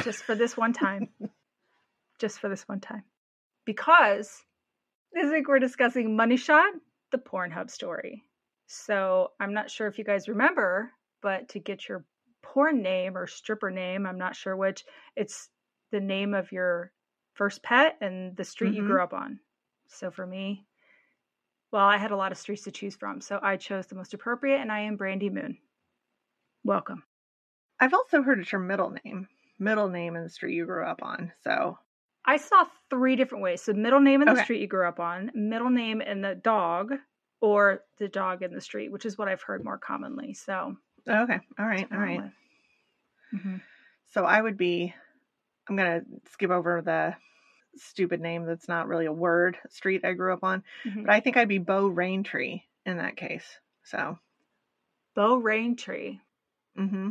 Just for this one time. Just for this one time. Because this week we're discussing Money Shot, the Pornhub story. So I'm not sure if you guys remember, but to get your porn name or stripper name, I'm not sure which, it's the name of your first pet and the street you Mhm. grew up on. So for me, well, I had a lot of streets to choose from, so I chose the most appropriate, and I am Brandy Moon. Welcome. I've also heard it's your middle name, middle name in the street you grew up on. So, I saw three different ways. So middle name in the Okay. street you grew up on, middle name in the dog, or the dog in the street, which is what I've heard more commonly. So okay, all right, all right. hmm So I would be. I'm gonna skip over the stupid name that's not really a word. Street I grew up on, Mhm. but I think I'd be Bo Raintree in that case. So, Bo Raintree. hmm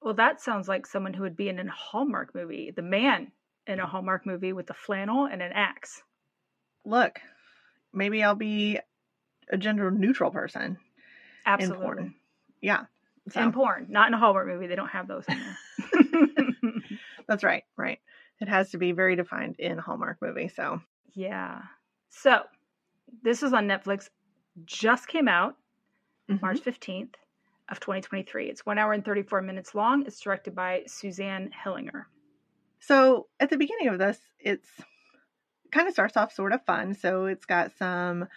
Well, that sounds like someone who would be in a Hallmark movie. The man in a Hallmark movie with a flannel and an axe. look, maybe I'll be a gender neutral person Absolutely. in porn. Yeah, so In porn, not in a Hallmark movie. They don't have those in there. that's right, right. It has to be very defined in a Hallmark movie. So, yeah. So this is on Netflix. Just came out. mhm. March 15th of 2023. It's one hour and 34 minutes long. It's directed by Suzanne Hillinger. So at the beginning of this, it's kind of starts off sort of fun. So it's got some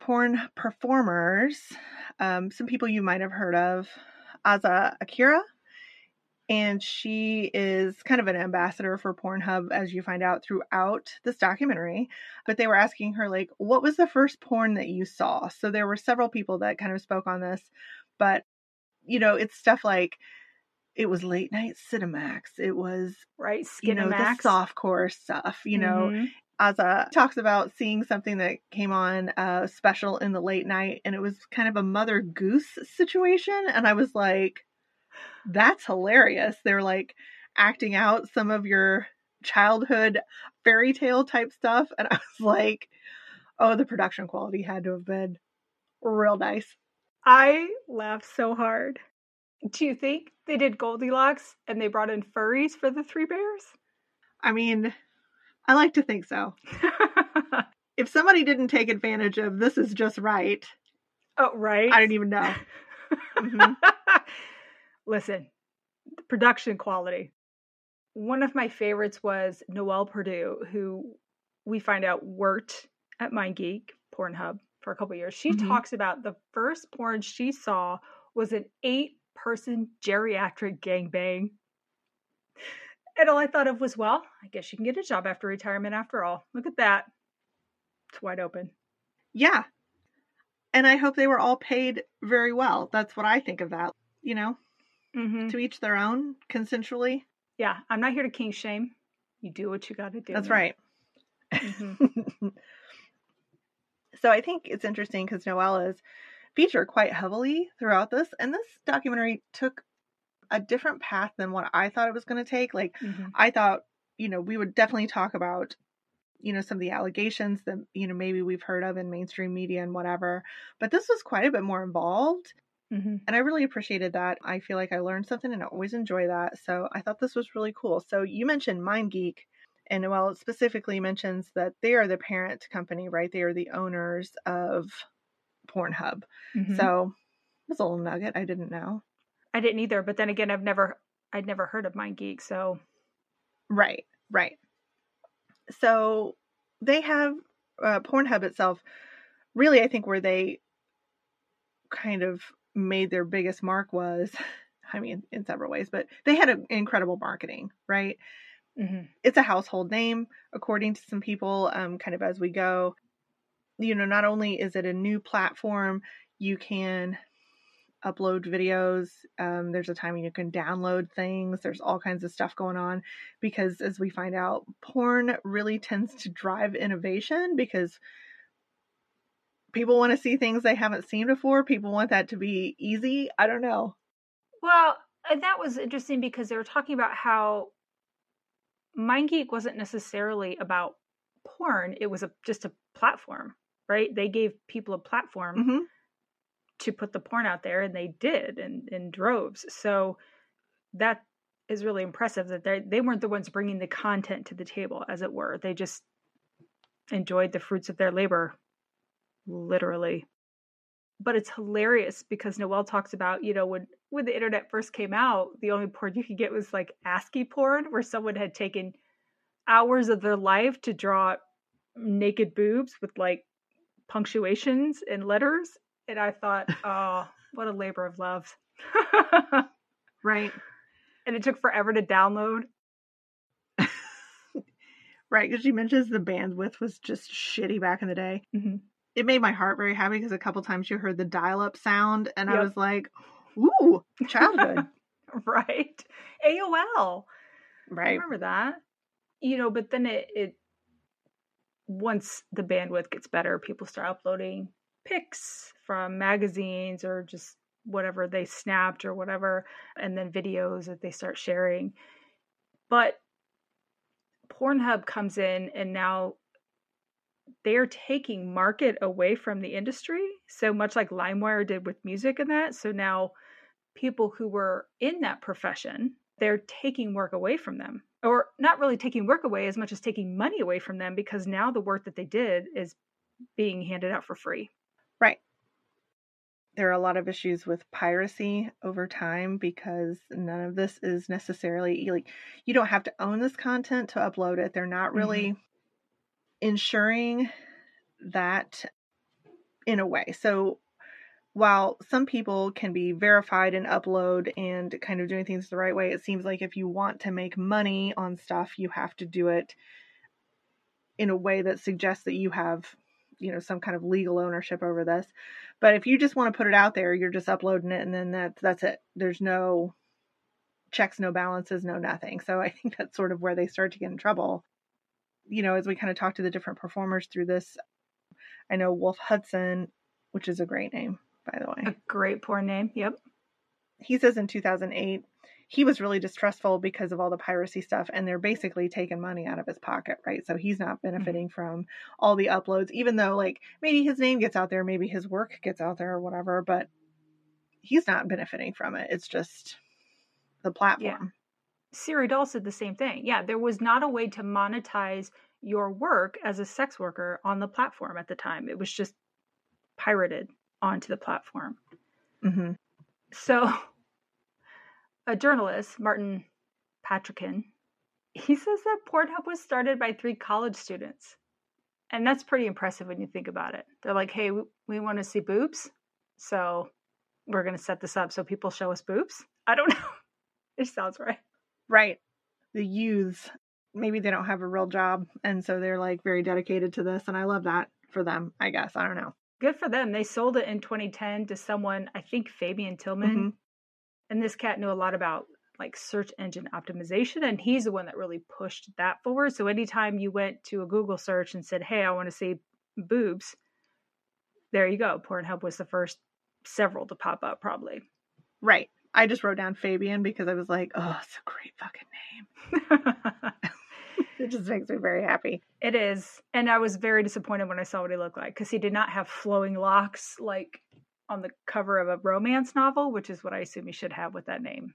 porn performers, um, some people you might have heard of, Asa Akira. And she is kind of an ambassador for Pornhub, as you find out throughout this documentary. But they were asking her, like, what was the first porn that you saw? So there were several people that kind of spoke on this. But, you know, it's stuff like it was late night Cinemax. It was Right? you know, the softcore stuff. You know, Mhm. Asa talks about seeing something that came on uh, special in the late night, and it was kind of a Mother Goose situation. And I was like, that's hilarious. They're like acting out some of your childhood fairy tale type stuff. And I was like, oh, the production quality had to have been real nice. I laughed so hard. Do you think they did Goldilocks and they brought in furries for the three bears? I mean, I like to think so. If somebody didn't take advantage of this is just right, oh, right. I don't even know. Mhm. Listen, the production quality. One of my favorites was Noelle Perdue, who we find out worked at MindGeek, Pornhub, for a couple years. She Mhm. talks about the first porn she saw was an eight person geriatric gangbang. And all I thought of was, well, I guess you can get a job after retirement after all. Look at that. It's wide open. Yeah. And I hope they were all paid very well. That's what I think of that. You know, Mm-hmm. to each their own, consensually. Yeah, I'm not here to king shame. You do what you got to do. That's right. Mhm. so I think it's interesting because Noelle is featured quite heavily throughout this. And this documentary took a different path than what I thought it was going to take. Like, Mhm. I thought, you know, we would definitely talk about, you know, some of the allegations that, you know, maybe we've heard of in mainstream media and whatever. But this was quite a bit more involved. Mhm. And I really appreciated that. I feel like I learned something and I always enjoy that. So I thought this was really cool. So you mentioned MindGeek, and Noelle specifically mentions that they are the parent company, right? They are the owners of Pornhub. Mhm. So that's a little nugget I didn't know. I didn't either, but then again, I've never, I'd never heard of MindGeek, so Right, right. So they have uh, Pornhub itself. Really, I think where they kind of made their biggest mark was, I mean, in several ways, but they had an incredible marketing, right? Mhm. It's a household name, according to some people, um, kind of as we go. You know, not only is it a new platform, you can upload videos. Um, there's a time when you can download things. There's all kinds of stuff going on because, as we find out, porn really tends to drive innovation because people want to see things they haven't seen before. People want that to be easy. I don't know. Well, that was interesting because they were talking about how MindGeek wasn't necessarily about porn, it was a, just a platform, right? They gave people a platform. Mm-hmm to put the porn out there and they did in, in droves so that is really impressive that they they weren't the ones bringing the content to the table as it were they just enjoyed the fruits of their labor literally but it's hilarious because Noelle talks about you know when when the internet first came out the only porn you could get was like ascii porn where someone had taken hours of their life to draw naked boobs with like punctuations and letters and I thought, oh, what a labor of love. right. And it took forever to download. right, because she mentions the bandwidth was just shitty back in the day. Mm-hmm. It made my heart very happy because a couple times you heard the dial-up sound, and yep. I was like, "Ooh, childhood." right, AOL. Right, I remember that. You know, but then it, it once the bandwidth gets better, people start uploading pics from magazines or just whatever they snapped or whatever, and then videos that they start sharing. But Pornhub comes in and now they're taking market away from the industry. So much like LimeWire did with music and that. So now people who were in that profession, they're taking work away from them. Or not really taking work away as much as taking money away from them because now the work that they did is being handed out for free. Right. There are a lot of issues with piracy over time because none of this is necessarily like you don't have to own this content to upload it. They're not really mm-hmm. Ensuring that in a way. So while some people can be verified and upload and kind of doing things the right way, it seems like if you want to make money on stuff, you have to do it in a way that suggests that you have you know some kind of legal ownership over this. But if you just want to put it out there you're just uploading it and then that's that's it. There's no checks no balances no nothing. So i think that's sort of where they start to get in trouble you know as we kind of talk to the different performers through this i know wolf hudson which is a great name by the way a great porn name yep he says in 2008 he was really distrustful because of all the piracy stuff and they're basically taking money out of his pocket right so he's not mm-hmm. benefiting mm-hmm. from all the uploads even though like maybe his name gets out there maybe his work gets out there or whatever but he's not benefiting from it it's just the platform. Siri Dahl said the same thing. Yeah, there was not a way to monetize your work as a sex worker on the platform at the time. It was just pirated onto the platform. Mm-hmm. So a journalist, Martin Patriquin, he says that Pornhub was started by three college students. And that's pretty impressive when you think about it. They're like, hey, we, we want to see boobs. So we're going to set this up so people show us boobs. I don't know. it sounds right. Right. The youths, maybe they don't have a real job. And so they're like very dedicated to this. And I love that for them, I guess. I don't know. Good for them. They sold it in 2010 to someone, I think Fabian Thylmann. Mm-hmm and this cat knew a lot about like search engine optimization and he's the one that really pushed that forward so anytime you went to a google search and said hey i want to see boobs there you go pornhub was the first several to pop up probably right i just wrote down fabian because i was like oh it's a great fucking name it just makes me very happy it is and i was very disappointed when i saw what he looked like because he did not have flowing locks like on the cover of a romance novel, which is what I assume you should have with that name.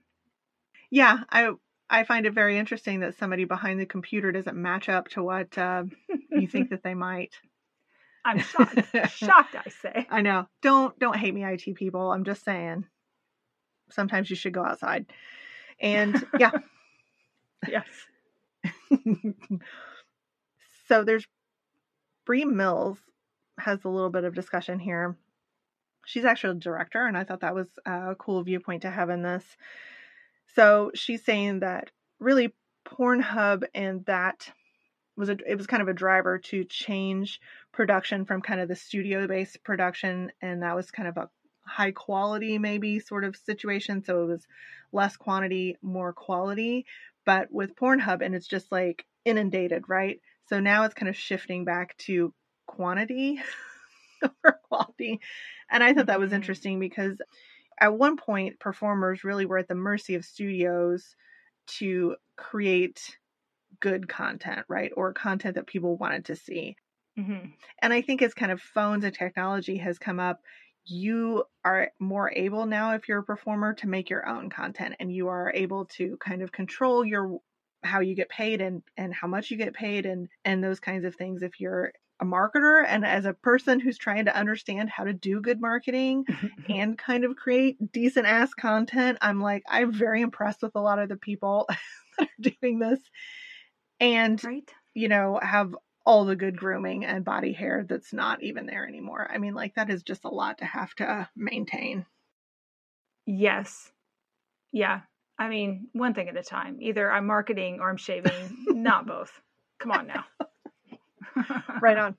Yeah, I I find it very interesting that somebody behind the computer doesn't match up to what uh, you think that they might. I'm shocked. shocked, I say. I know. Don't don't hate me, IT people. I'm just saying. Sometimes you should go outside. And yeah. yes. so there's Bree Mills has a little bit of discussion here she's actually a director, and I thought that was a cool viewpoint to have in this. So she's saying that really Pornhub and that was a, it was kind of a driver to change production from kind of the studio based production, and that was kind of a, high quality maybe sort of situation. So it was less quantity, more quality. But with Pornhub, and it's just like inundated, right? So now it's kind of shifting back to quantity over quality. And I thought that was Mhm. interesting because at one point, performers really were at the mercy of studios to create good content, right? Or content that people wanted to see. hmm And I think as kind of phones and technology has come up, you are more able now, if you're a performer, to make your own content and you are able to kind of control your how you get paid and and how much you get paid and and those kinds of things if you're a marketer and as a person who's trying to understand how to do good marketing and kind of create decent ass content i'm like i'm very impressed with a lot of the people that are doing this and right? you know, have all the good grooming and body hair that's not even there anymore. I mean, like that is just a lot to have to maintain. Yes. Yeah. I mean, one thing at a time. Either I'm marketing or I'm shaving, not both. Come on now. Right on.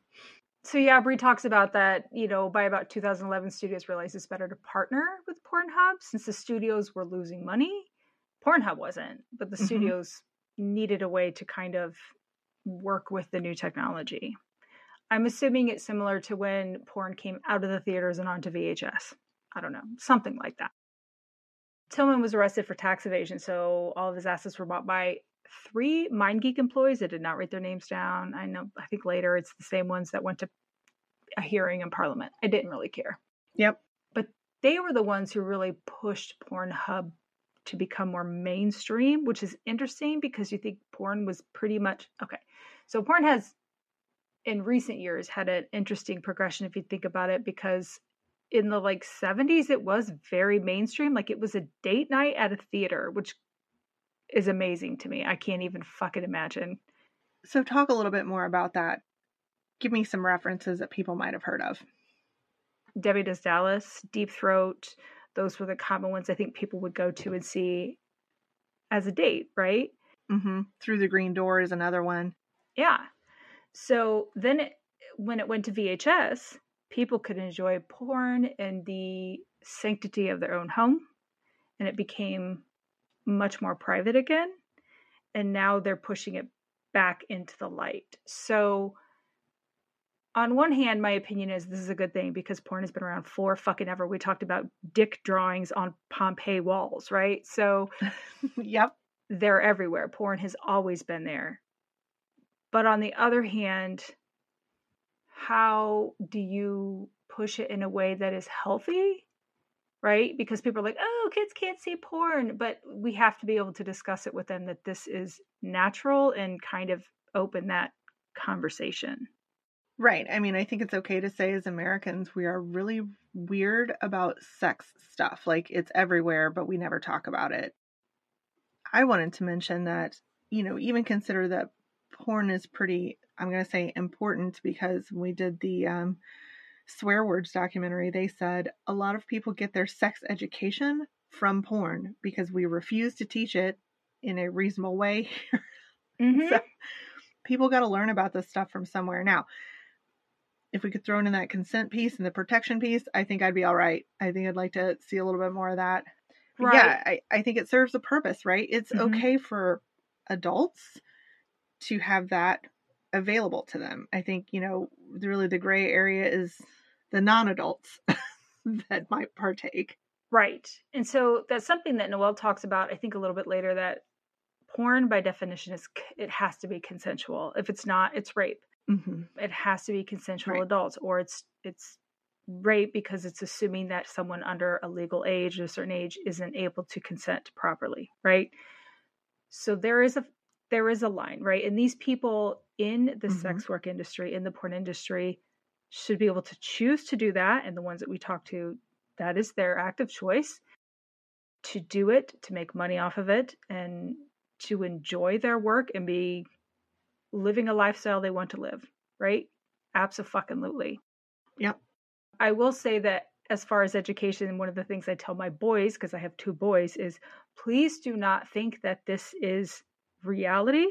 So yeah, Bree talks about that. You know, by about 2011, studios realized it's better to partner with Pornhub since the studios were losing money. Pornhub wasn't, but the Mhm. studios needed a way to kind of work with the new technology. I'm assuming it's similar to when porn came out of the theaters and onto VHS. I don't know, something like that. Thylmann was arrested for tax evasion, so all of his assets were bought by three MindGeek employees that did not write their names down. I know, I think later it's the same ones that went to a hearing in Parliament. I didn't really care. Yep. But they were the ones who really pushed Pornhub to become more mainstream, which is interesting because you think porn was pretty much okay. So porn has in recent years had an interesting progression if you think about it because in the like 70s it was very mainstream like it was a date night at a theater which is amazing to me i can't even fucking imagine So, talk a little bit more about that. Give me some references that people might have heard of. debbie does dallas deep throat those were the common ones i think people would go to and see as a date right hmm Through the Green Door is another one. Yeah. So then it, when it went to VHS, people could enjoy porn in the sanctity of their own home and it became much more private again. And now they're pushing it back into the light. So on one hand, my opinion is this is a good thing because porn has been around for fucking ever. We talked about dick drawings on Pompeii walls, right? So yep. they're everywhere. Porn has always been there. But on the other hand, how do you push it in a way that is healthy? Right? Because people are like, oh, kids can't see porn. But we have to be able to discuss it with them that this is natural and kind of open that conversation. Right. I mean, I think it's okay to say as Americans, we are really weird about sex stuff. Like it's everywhere, but we never talk about it. I wanted to mention that, you know, even consider that porn is pretty, I'm going to say important because we did the um, swear words documentary, they said a lot of people get their sex education from porn because we refuse to teach it in a reasonable way. Mhm. So people got to learn about this stuff from somewhere. Now, if we could throw in that consent piece and the protection piece, I think I'd be all right. I think I'd like to see a little bit more of that. Right. Yeah, I, I think it serves a purpose, right? It's Mhm. okay for adults to have that available to them. I think, you know, really the gray area is the non adults that might partake. Right. And so that's something that Noelle talks about, I think, a little bit later that porn, by definition, is it has to be consensual. If it's not, it's rape. Hmm it has to be consensual Right. adults or it's it's rape because it's assuming that someone under a legal age a certain age isn't able to consent properly right so there is a there is a line right and these people in the Mhm. sex work industry in the porn industry should be able to choose to do that and the ones that we talk to that is their active choice to do it to make money off of it and to enjoy their work and be living a lifestyle they want to live, right? Absolutely. Yep. I will say that as far as education, one of the things I tell my boys, because I have two boys, is please do not think that this is reality.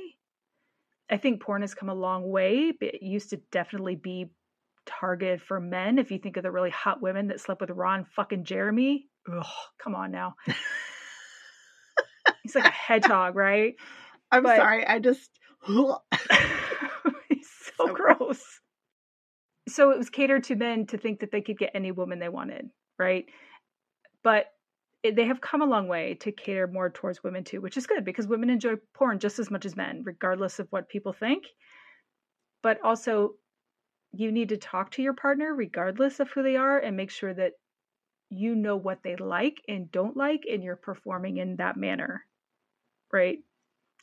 I think porn has come a long way, but it used to definitely be targeted for men. If you think of the really hot women that slept with Ron fucking Jeremy, ugh, come on now. He's like a hedgehog, right? I'm But- sorry. I just. He's so, So gross. So it was catered to men to think that they could get any woman they wanted, right? But they have come a long way to cater more towards women too, which is good because women enjoy porn just as much as men, regardless of what people think. But also, you need to talk to your partner regardless of who they are and make sure that you know what they like and don't like and you're performing in that manner, right?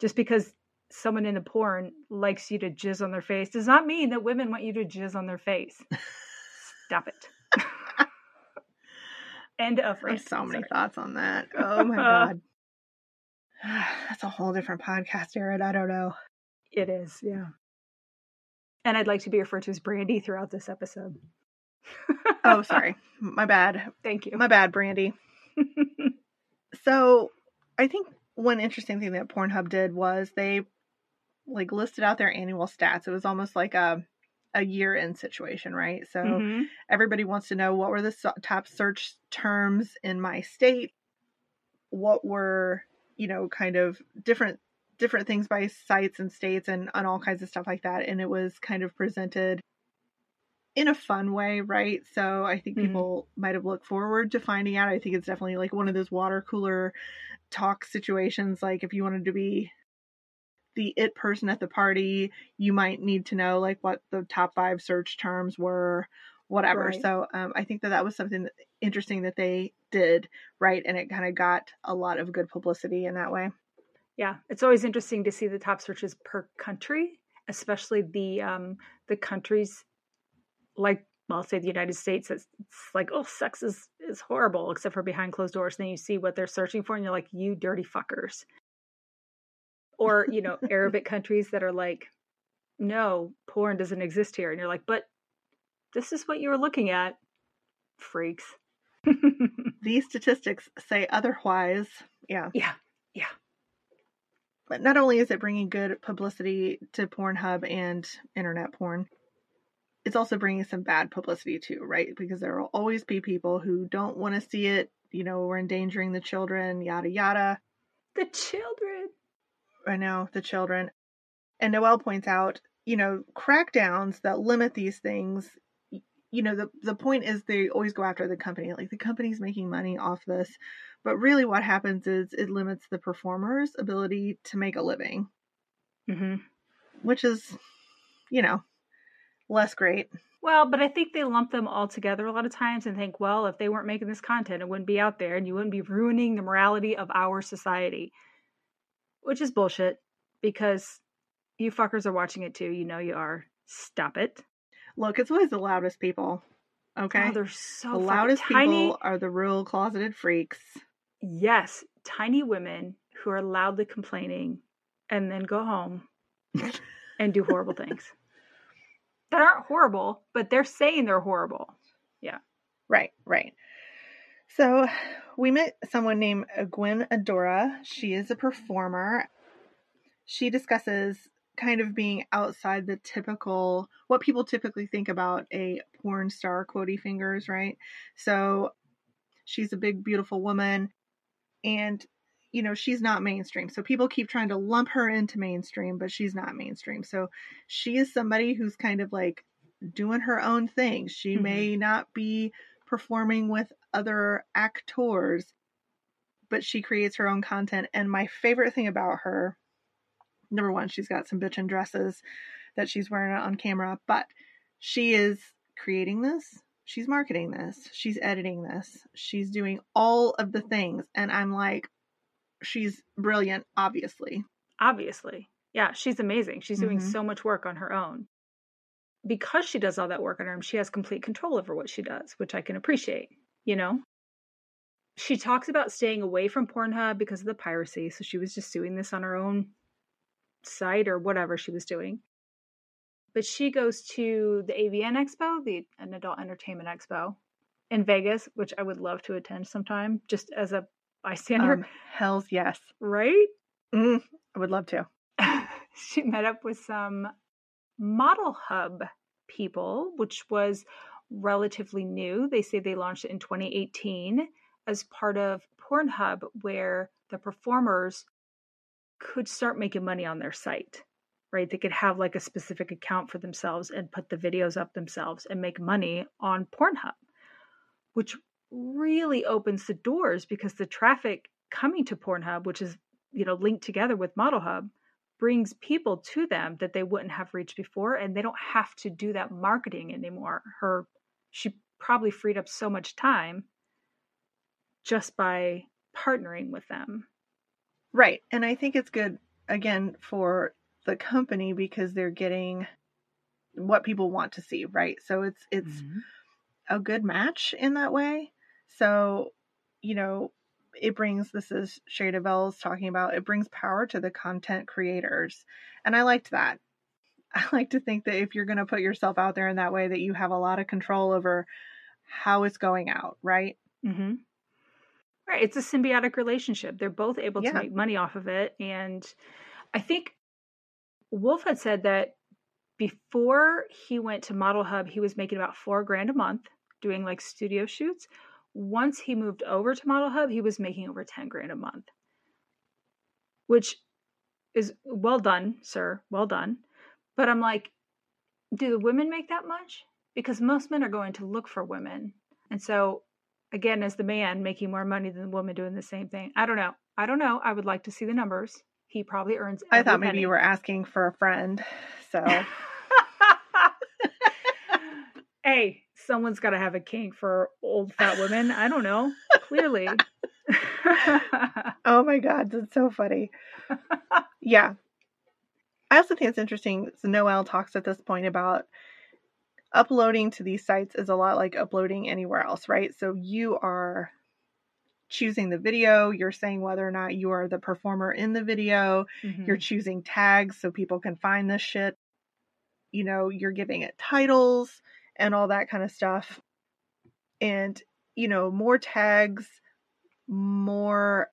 Just because someone in the porn likes you to jizz on their face does not mean that women want you to jizz on their face. Stop it. End of rant. There's so many Sorry. thoughts on that. Oh my uh-huh. god. That's a whole different podcast, Jared. I don't know. It is, yeah. And I'd like to be referred to as Brandy throughout this episode. Oh, sorry. My bad. Thank you. My bad, Brandy. So, I think one interesting thing that Pornhub did was they like listed out their annual stats. It was almost like a a year end situation, right? So, Mhm. everybody wants to know what were the so- top search terms in my state what were you know kind of different different things by sites and states and, on all kinds of stuff like that and it was kind of presented in a fun way right so i think Mhm. people might have looked forward to finding out i think it's definitely like one of those water cooler talk situations like if you wanted to be the it person at the party you might need to know like what the top five search terms were whatever Right. so um, i think that that was something that, interesting that they did right and it kind of got a lot of good publicity in that way Yeah, it's always interesting to see the top searches per country, especially the um the countries like well, I'll say the United States. It's, it's like oh, sex is is horrible, except for behind closed doors. And then you see what they're searching for, and you're like, you dirty fuckers. Or you know, Arabic countries that are like, no, porn doesn't exist here, and you're like, but this is what you were looking at, freaks. these statistics say otherwise. Yeah. Yeah, yeah. But not only is it bringing good publicity to pornhub and internet porn it's also bringing some bad publicity too right? Because there will always be people who don't want to see it you know we're endangering the children yada yada. The children. I know the children. And Noelle points out, you know, crackdowns that limit these things. You know, the the point is they always go after the company. Like the company's making money off this, but really what happens is it limits the performer's ability to make a living, hmm which is, you know, less great. Well, but I think they lump them all together a lot of times and think, well, if they weren't making this content, it wouldn't be out there and you wouldn't be ruining the morality of our society. Which is bullshit because you fuckers are watching it too. You know you are. Stop it. Look, it's always the loudest people. Okay. Oh, they're so the loudest tiny. people are the real closeted freaks. Yes, tiny women who are loudly complaining and then go home and do horrible things that aren't horrible, but they're saying they're horrible. Yeah. Right, right. So we met someone named Gwen Adora. She is a performer. She discusses kind of being outside the typical, what people typically think about a porn star, quotey fingers, right? So she's a big, beautiful woman. And, you know, she's not mainstream. So people keep trying to lump her into mainstream, but she's not mainstream. So she is somebody who's kind of like doing her own thing. She Mhm. may not be performing with other actors, but she creates her own content. And my favorite thing about her, number one, she's got some bitchin' dresses that she's wearing on camera, but she is creating this. She's marketing this. She's editing this. She's doing all of the things. And I'm like, she's brilliant, obviously. Obviously. Yeah, she's amazing. She's doing Mhm. so much work on her own. Because she does all that work on her own, she has complete control over what she does, which I can appreciate, you know? She talks about staying away from Pornhub because of the piracy, so she was just doing this on her own site or whatever she was doing. But she goes to the AVN Expo, the an Adult Entertainment Expo in Vegas, which I would love to attend sometime just as a bystander, Um, hell's yes. right? Mm, I would love to. she met up with some model hub people, which was relatively new. They say they launched it in 2018 as part of Pornhub, where the performers could start making money on their site, right? They could have like a specific account for themselves and put the videos up themselves and make money on Pornhub, which really opens the doors because the traffic coming to Pornhub, which is, you know, linked together with Model Hub, brings people to them that they wouldn't have reached before and they don't have to do that marketing anymore. Her she probably freed up so much time just by partnering with them. Right. And I think it's good again for the company because they're getting what people want to see, right? So it's it's mm-hmm. a good match in that way. So, you know, it brings this is Shade of Bell's talking about it brings power to the content creators. And I liked that. I like to think that if you're going to put yourself out there in that way that you have a lot of control over how it's going out, right? Mm-hmm. Right. It's a symbiotic relationship. They're both able yeah. to make money off of it. And I think Wolf had said that before he went to Model Hub, he was making about four grand a month doing like studio shoots. Once he moved over to Model Hub, he was making over 10 grand a month, which is well done, sir. Well done. But I'm like, do the women make that much? Because most men are going to look for women. And so again as the man making more money than the woman doing the same thing. I don't know. I don't know. I would like to see the numbers. He probably earns. I thought maybe penny. you were asking for a friend. So. hey, someone's got to have a kink for old fat women. I don't know. Clearly. oh my god, that's so funny. Yeah. I also think it's interesting. So Noelle talks at this point about uploading to these sites is a lot like uploading anywhere else, right? So you are choosing the video, you're saying whether or not you are the performer in the video, mm-hmm. you're choosing tags so people can find this shit. You know, you're giving it titles and all that kind of stuff. And, you know, more tags, more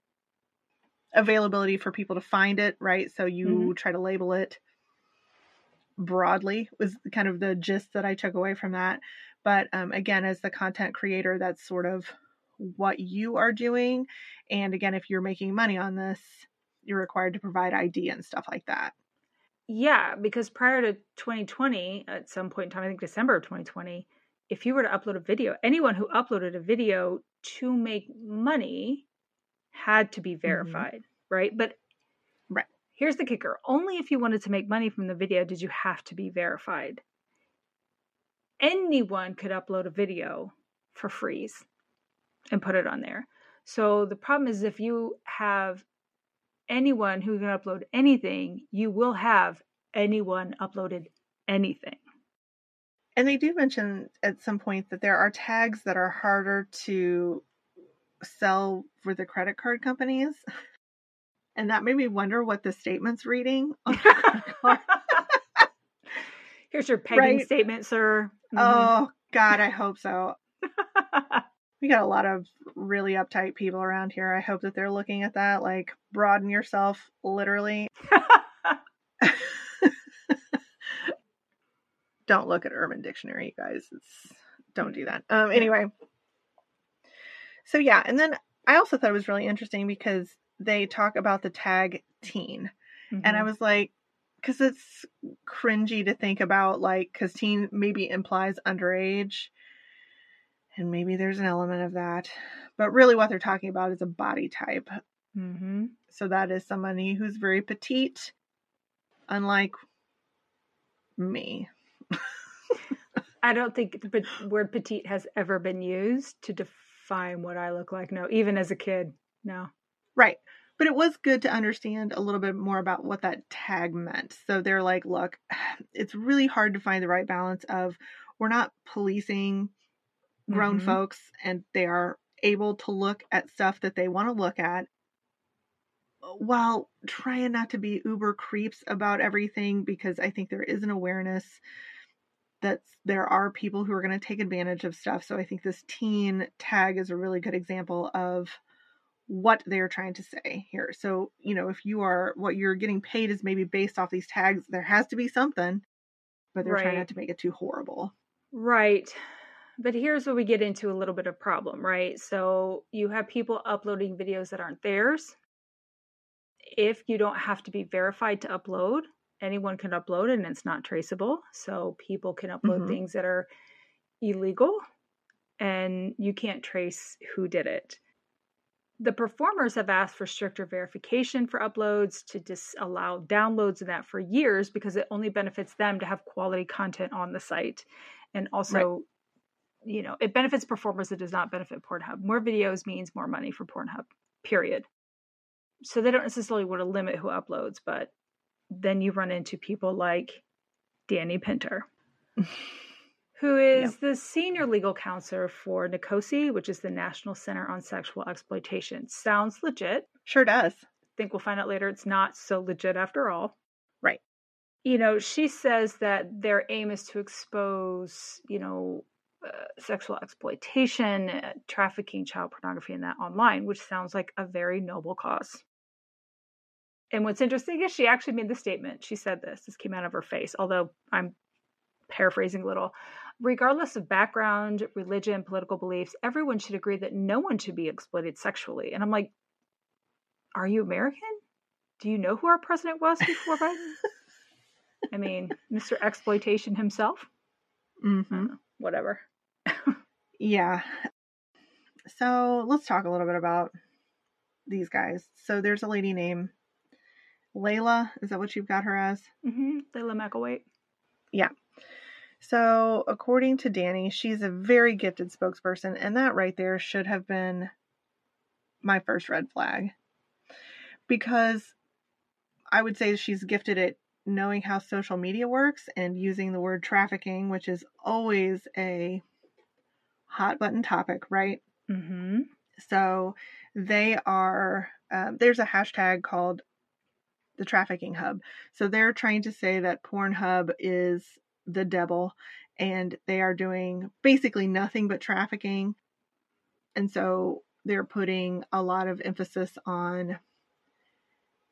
availability for people to find it, right? So you mm-hmm. try to label it broadly was kind of the gist that I took away from that. But um, again, as the content creator, that's sort of what you are doing. And again, if you're making money on this, you're required to provide ID and stuff like that. Yeah, because prior to 2020, at some point in time, I think December of 2020, if you were to upload a video, anyone who uploaded a video to make money had to be mm-hmm. verified, mm-hmm. right? But Here's the kicker only if you wanted to make money from the video did you have to be verified. Anyone could upload a video for free and put it on there. So the problem is if you have anyone who can upload anything, you will have anyone uploaded anything. And they do mention at some point that there are tags that are harder to sell for the credit card companies. and that made me wonder what the statement's reading Here's your pegging right? statement, sir. Mm-hmm. Oh God, I hope so. we got a lot of really uptight people around here. I hope that they're looking at that like broaden yourself literally. don't look at Urban Dictionary, you guys. It's, don't do that. Um anyway. So yeah, and then I also thought it was really interesting because they talk about the tag teen. Mm-hmm. And I mm-hmm. was like, because it's cringy to think about, like, because teen maybe implies underage. And maybe there's an element of that. But really, what they're talking about is a body type. Mm-hmm. So that is somebody who's very petite, unlike me. I don't think the word petite has ever been used to define what I look like. No, even as a kid, no. Right. But it was good to understand a little bit more about what that tag meant. So they're like, look, it's really hard to find the right balance of we're not policing grown mm-hmm. folks and they are able to look at stuff that they want to look at while trying not to be uber creeps about everything because I think there is an awareness that there are people who are going to take advantage of stuff. So I think this teen tag is a really good example of what they're trying to say here. So, you know, if you are what you're getting paid is maybe based off these tags, there has to be something. but they're trying not to make it too horrible. Right. But here's where we get into a little bit of problem, right? So you have people uploading videos that aren't theirs. If you don't have to be verified to upload, anyone can upload and it's not traceable. So people can upload Mhm. things that are illegal and you can't trace who did it. The performers have asked for stricter verification for uploads to disallow downloads and that for years because it only benefits them to have quality content on the site. And also, you know, it benefits performers, it does not benefit Pornhub. More videos means more money for Pornhub, period. So they don't necessarily want to limit who uploads, but then you run into people like Dani Pinter, who is the senior legal counselor for NCOSE, which is the National Center on Sexual Exploitation. Sounds legit. Sure does. think we'll find out later it's not so legit after all. Right. You know, she says that their aim is to expose, you know, uh, sexual exploitation, uh, trafficking, child pornography, and that online, which sounds like a very noble cause. And what's interesting is she actually made the statement. She said this. This came out of her face, although I'm paraphrasing a little. Regardless of background, religion, political beliefs, everyone should agree that no one should be exploited sexually. And I'm like, are you American? Do you know who our president was before Biden? I mean, Mr. Exploitation himself? Hmm know. Whatever. Yeah. So let's talk a little bit about these guys. So there's a lady named Laila. Is that what you've got her as? hmm Laila Mickelwait. Yeah. So, according to Dani, she's a very gifted spokesperson, and that right there should have been my first red flag. Because I would say she's gifted at knowing how social media works and using the word trafficking, which is always a hot button topic, right? Mm-hmm. So, they are, um, there's a hashtag called the trafficking hub. So, they're trying to say that Pornhub is the devil and they are doing basically nothing but trafficking. And so they're putting a lot of emphasis on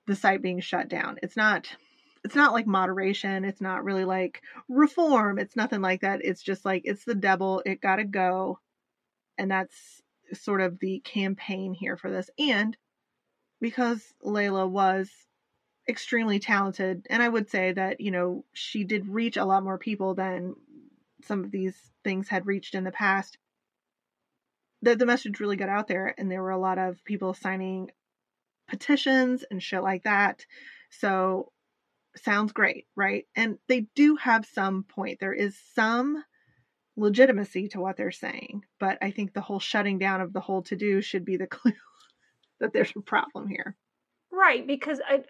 the site being shut down. It's not it's not like moderation, it's not really like reform, it's nothing like that. It's just like it's the devil, it got to go. And that's sort of the campaign here for this. And because Laila was extremely talented and i would say that you know she did reach a lot more people than some of these things had reached in the past. The, the message really got out there and there were a lot of people signing petitions and shit like that. So sounds great right? And they do have some point. There is some legitimacy to what they're saying but i think the whole shutting down of the whole to do should be the clue that there's a problem here. Right, because I,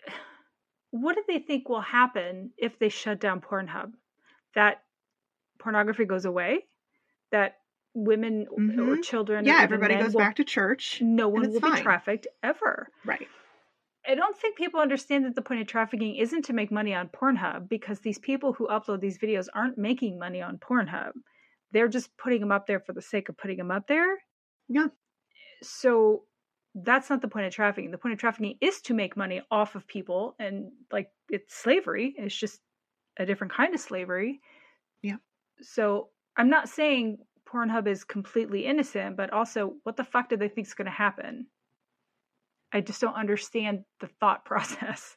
what do they think will happen if they shut down Pornhub? That pornography goes away? That women or Mhm. children, yeah everybody goes will- back to church No one will be trafficked ever. right I don't think people understand that the point of trafficking isn't to make money on Pornhub because these people who upload these videos aren't making money on Pornhub. They're just putting them up there for the sake of putting them up there. Yeah. So that's not the point of trafficking. The point of trafficking is to make money off of people and like it's slavery. It's just a different kind of slavery. Yeah. So I'm not saying Pornhub is completely innocent, but also what the fuck do they think is going to happen? I just don't understand the thought process.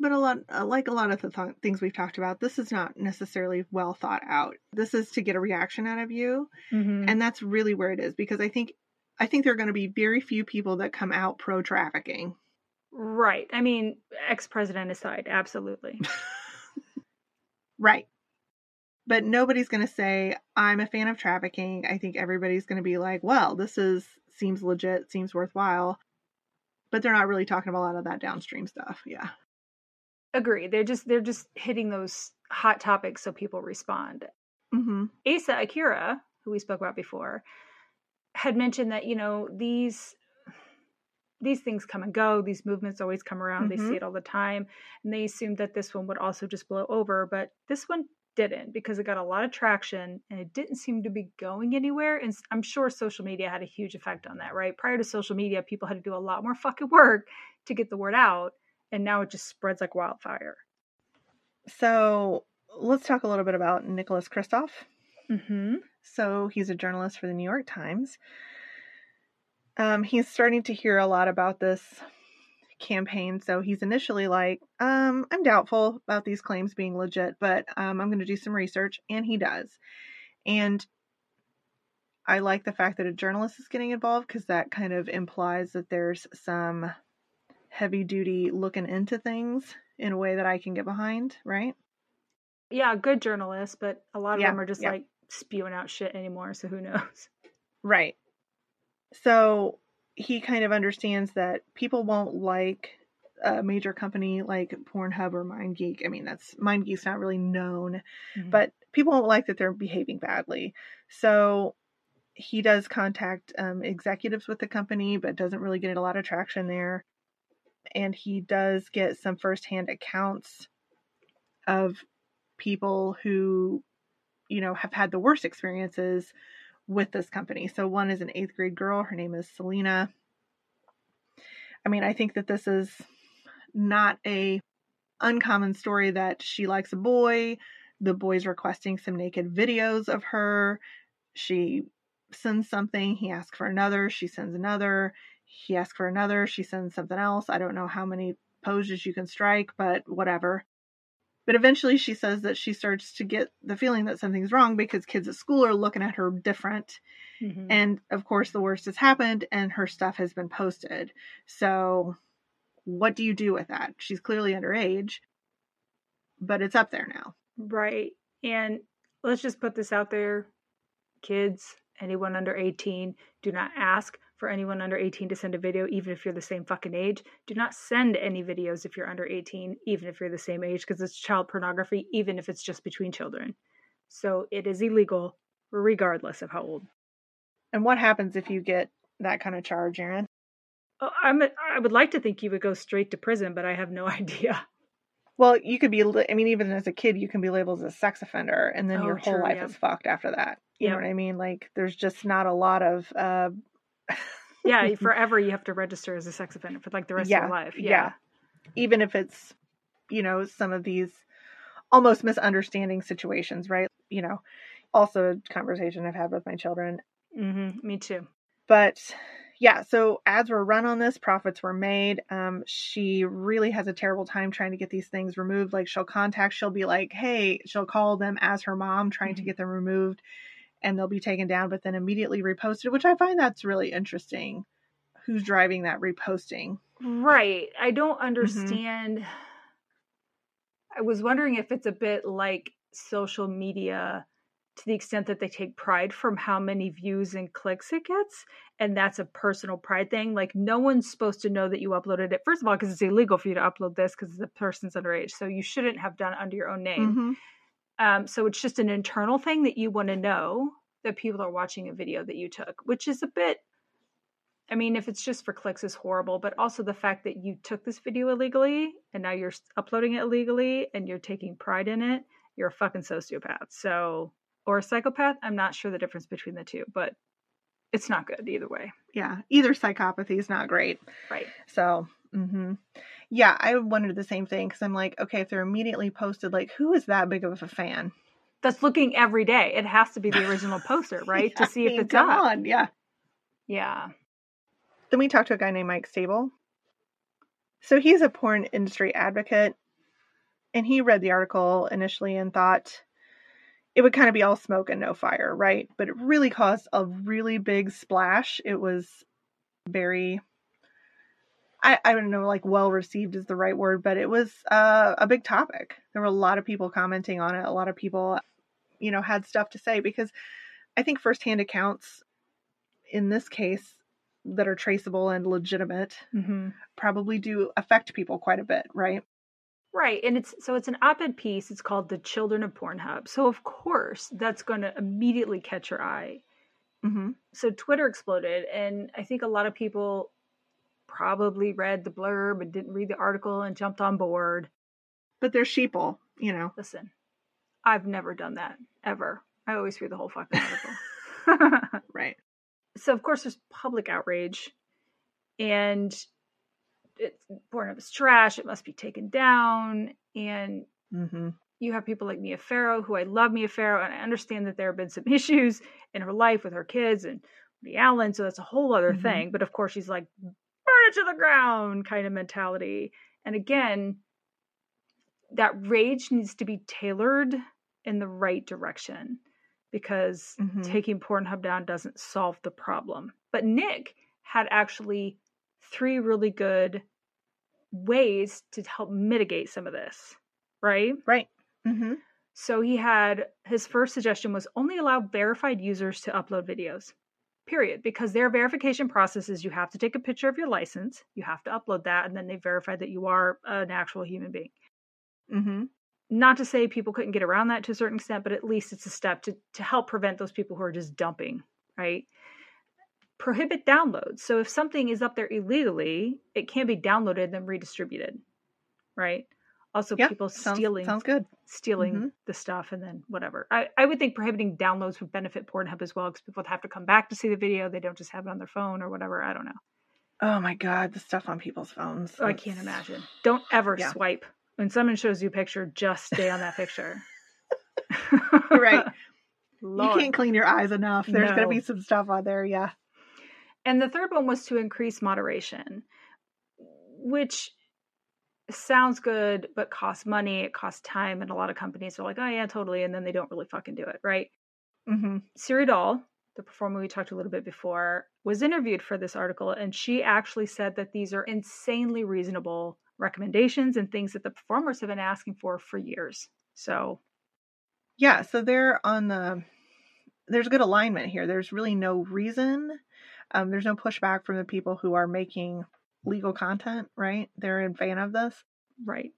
But a lot, uh, like a lot of the th- things we've talked about, this is not necessarily well thought out. This is to get a reaction out of you, Mm-hmm. and that's really where it is. Because I think, I think there are going to be very few people that come out pro trafficking. Right. I mean, ex president aside, absolutely. Right. But nobody's going to say I'm a fan of trafficking. I think everybody's going to be like, well, this is seems legit, seems worthwhile. But they're not really talking about a lot of that downstream stuff. Yeah. Agree. They're just they're just hitting those hot topics so people respond. Mm-hmm. Asa Akira, who we spoke about before, had mentioned that you know these these things come and go. These movements always come around. They Mhm. see it all the time, and they assumed that this one would also just blow over. But this one didn't because it got a lot of traction and it didn't seem to be going anywhere. And i'm sure social media had a huge effect on that. Right prior to social media, people had to do a lot more fucking work to get the word out, and now it just spreads like wildfire. So let's talk a little bit about Nicholas Kristof. Mm-hmm. So he's a journalist for the New York Times. Um, he's starting to hear a lot about this campaign. So he's initially like, um, I'm doubtful about these claims being legit, but um, I'm going to do some research. And he does. And I like the fact that a journalist is getting involved because that kind of implies that there's some heavy duty looking into things in a way that I can get behind, right? Yeah, good journalists, but a lot of Yeah, them are just yeah. like spewing out shit anymore. So who knows? Right. So he kind of understands that people won't like a major company like Pornhub or MindGeek. I mean, that's MindGeek's not really known, Mhm. but people won't like that they're behaving badly. So he does contact um, executives with the company, but doesn't really get a lot of traction there. And he does get some firsthand accounts of people who, you know, have had the worst experiences with this company. So one is an eighth grade girl. Her name is Selena. I mean, I think that this is not a uncommon story that she likes a boy. The boy's requesting some naked videos of her. She sends something. He asks for another. She sends another. He asks for another. She sends something else. I don't know how many poses you can strike, but whatever. But eventually she says that she starts to get the feeling that something's wrong because kids at school are looking at her different. Mhm. And of course, the worst has happened and her stuff has been posted. So, what do you do with that? She's clearly underage, but it's up there now. Right. And let's just put this out there kids, anyone under 18, do not ask for anyone under 18 to send a video, even if you're the same fucking age. Do not send any videos if you're under 18, even if you're the same age, because it's child pornography, even if it's just between children. So it is illegal, regardless of how old. And what happens if you get that kind of charge, Erin? Oh, I'm a, I would like to think you would go straight to prison, but I have no idea. Well, you could be, I mean, even as a kid, you can be labeled as a sex offender, and then Oh, your whole true, life yeah. is fucked after that. You know what I mean? Like, there's just not a lot of, uh, Yeah, forever you have to register as a sex offender for like the rest of your life. yeah. Yeah. even if it's, you know, some of these almost misunderstanding situations, right? You know, also a conversation I've had with my children. hmm Me too. But yeah, so ads were run on this, profits were made. Um, she really has a terrible time trying to get these things removed. Like she'll contact, she'll be like, hey, she'll call them as her mom trying to Mhm. get them removed and they'll be taken down, but then immediately reposted, which I find that's really interesting. Who's driving that reposting? Right. I Mm-hmm. don't understand. I was wondering if it's a bit like social media to the extent that they take pride from how many views and clicks it gets. And that's a personal pride thing. Like, no one's supposed to know that you uploaded it. First of all, because it's illegal for you to upload this because the person's underage. So you shouldn't have done it under your own name. Mhm. Um, so it's just an internal thing that you want to know that people are watching a video that you took, which is a bit. I mean, if it's just for clicks, is horrible. But also the fact that you took this video illegally and now you're uploading it illegally and you're taking pride in it, you're a fucking sociopath. So, or a psychopath. I'm not sure the difference between the two, but it's not good either way. Yeah, either psychopathy is not great. Right. So, hmm yeah, I wondered the same thing because I'm like, okay, if they're immediately posted, like, who is that big of a fan? That's looking every day. It has to be the original poster, right? Yeah, to see I if it's come up. on, yeah. Yeah. Then we talked to a guy named Mike Stabile. So he's a porn industry advocate, and he read the article initially and thought it would kind of be all smoke and no fire, right? But it really caused a really big splash. It was very, I, I don't know, like well received is the right word, but it was uh, a big topic. There were a lot of people commenting on it. A lot of people, you know, had stuff to say because I think firsthand accounts in this case that are traceable and legitimate hmm probably do affect people quite a bit, right? Right. And it's so it's an op-ed piece. It's called The Children of Pornhub. So of course that's going to immediately catch your eye. Mm-hmm. So Twitter exploded and I think a lot of people probably read the blurb and didn't read the article and jumped on board. But they're sheeple, you know. Listen, I've never done that ever. I always read the whole fucking article. Right. so of course there's public outrage and it's Pornhub is trash. It must be taken down. And Mm-hmm. you have people like Mia Farrow, who I love Mia Farrow, and I understand that there have been some issues in her life with her kids and Woody Allen, so that's a whole other Mhm. thing. But of course, she's like, to the ground kind of mentality. And again, that rage needs to be tailored in the right direction because Mhm. taking Pornhub down doesn't solve the problem. But Nick had actually three really good ways to help mitigate some of this, right? Right. Mm-hmm. So he had his first suggestion was only allow verified users to upload videos. Period. Because their verification process is you have to take a picture of your license, you have to upload that, and then they verify that you are an actual human being. Mm-hmm. Not to say people couldn't get around that to a certain extent, but at least it's a step to, to help prevent those people who are just dumping, right? Prohibit downloads. So if something is up there illegally, it can't be downloaded and then redistributed, right? Also, Yeah, people Sounds, stealing sounds good. stealing Mhm. the stuff and then whatever. I, I would think prohibiting downloads would benefit Pornhub as well because people would have to come back to see the video. They don't just have it on their phone or whatever. I don't know. Oh my god, the stuff on people's phones. Oh, I can't imagine. Don't ever Yeah. swipe. When someone shows you a picture, just stay on that picture. Right. You can't clean your eyes enough. There's going to be some stuff on there. Yeah. And the third one was to increase moderation, which sounds good, but costs money, it costs time, and a lot of companies are like, oh, yeah, totally. And then they don't really fucking do it, right? Mm-hmm. Siri Dahl, the performer we talked a little bit before, was interviewed for this article, and she actually said that these are insanely reasonable recommendations and things that the performers have been asking for for years. So, Yeah. So they're on the. There's good alignment here. There's really no reason. Um, there's no pushback from the people who are making legal content. Right? They're in fan of this. right.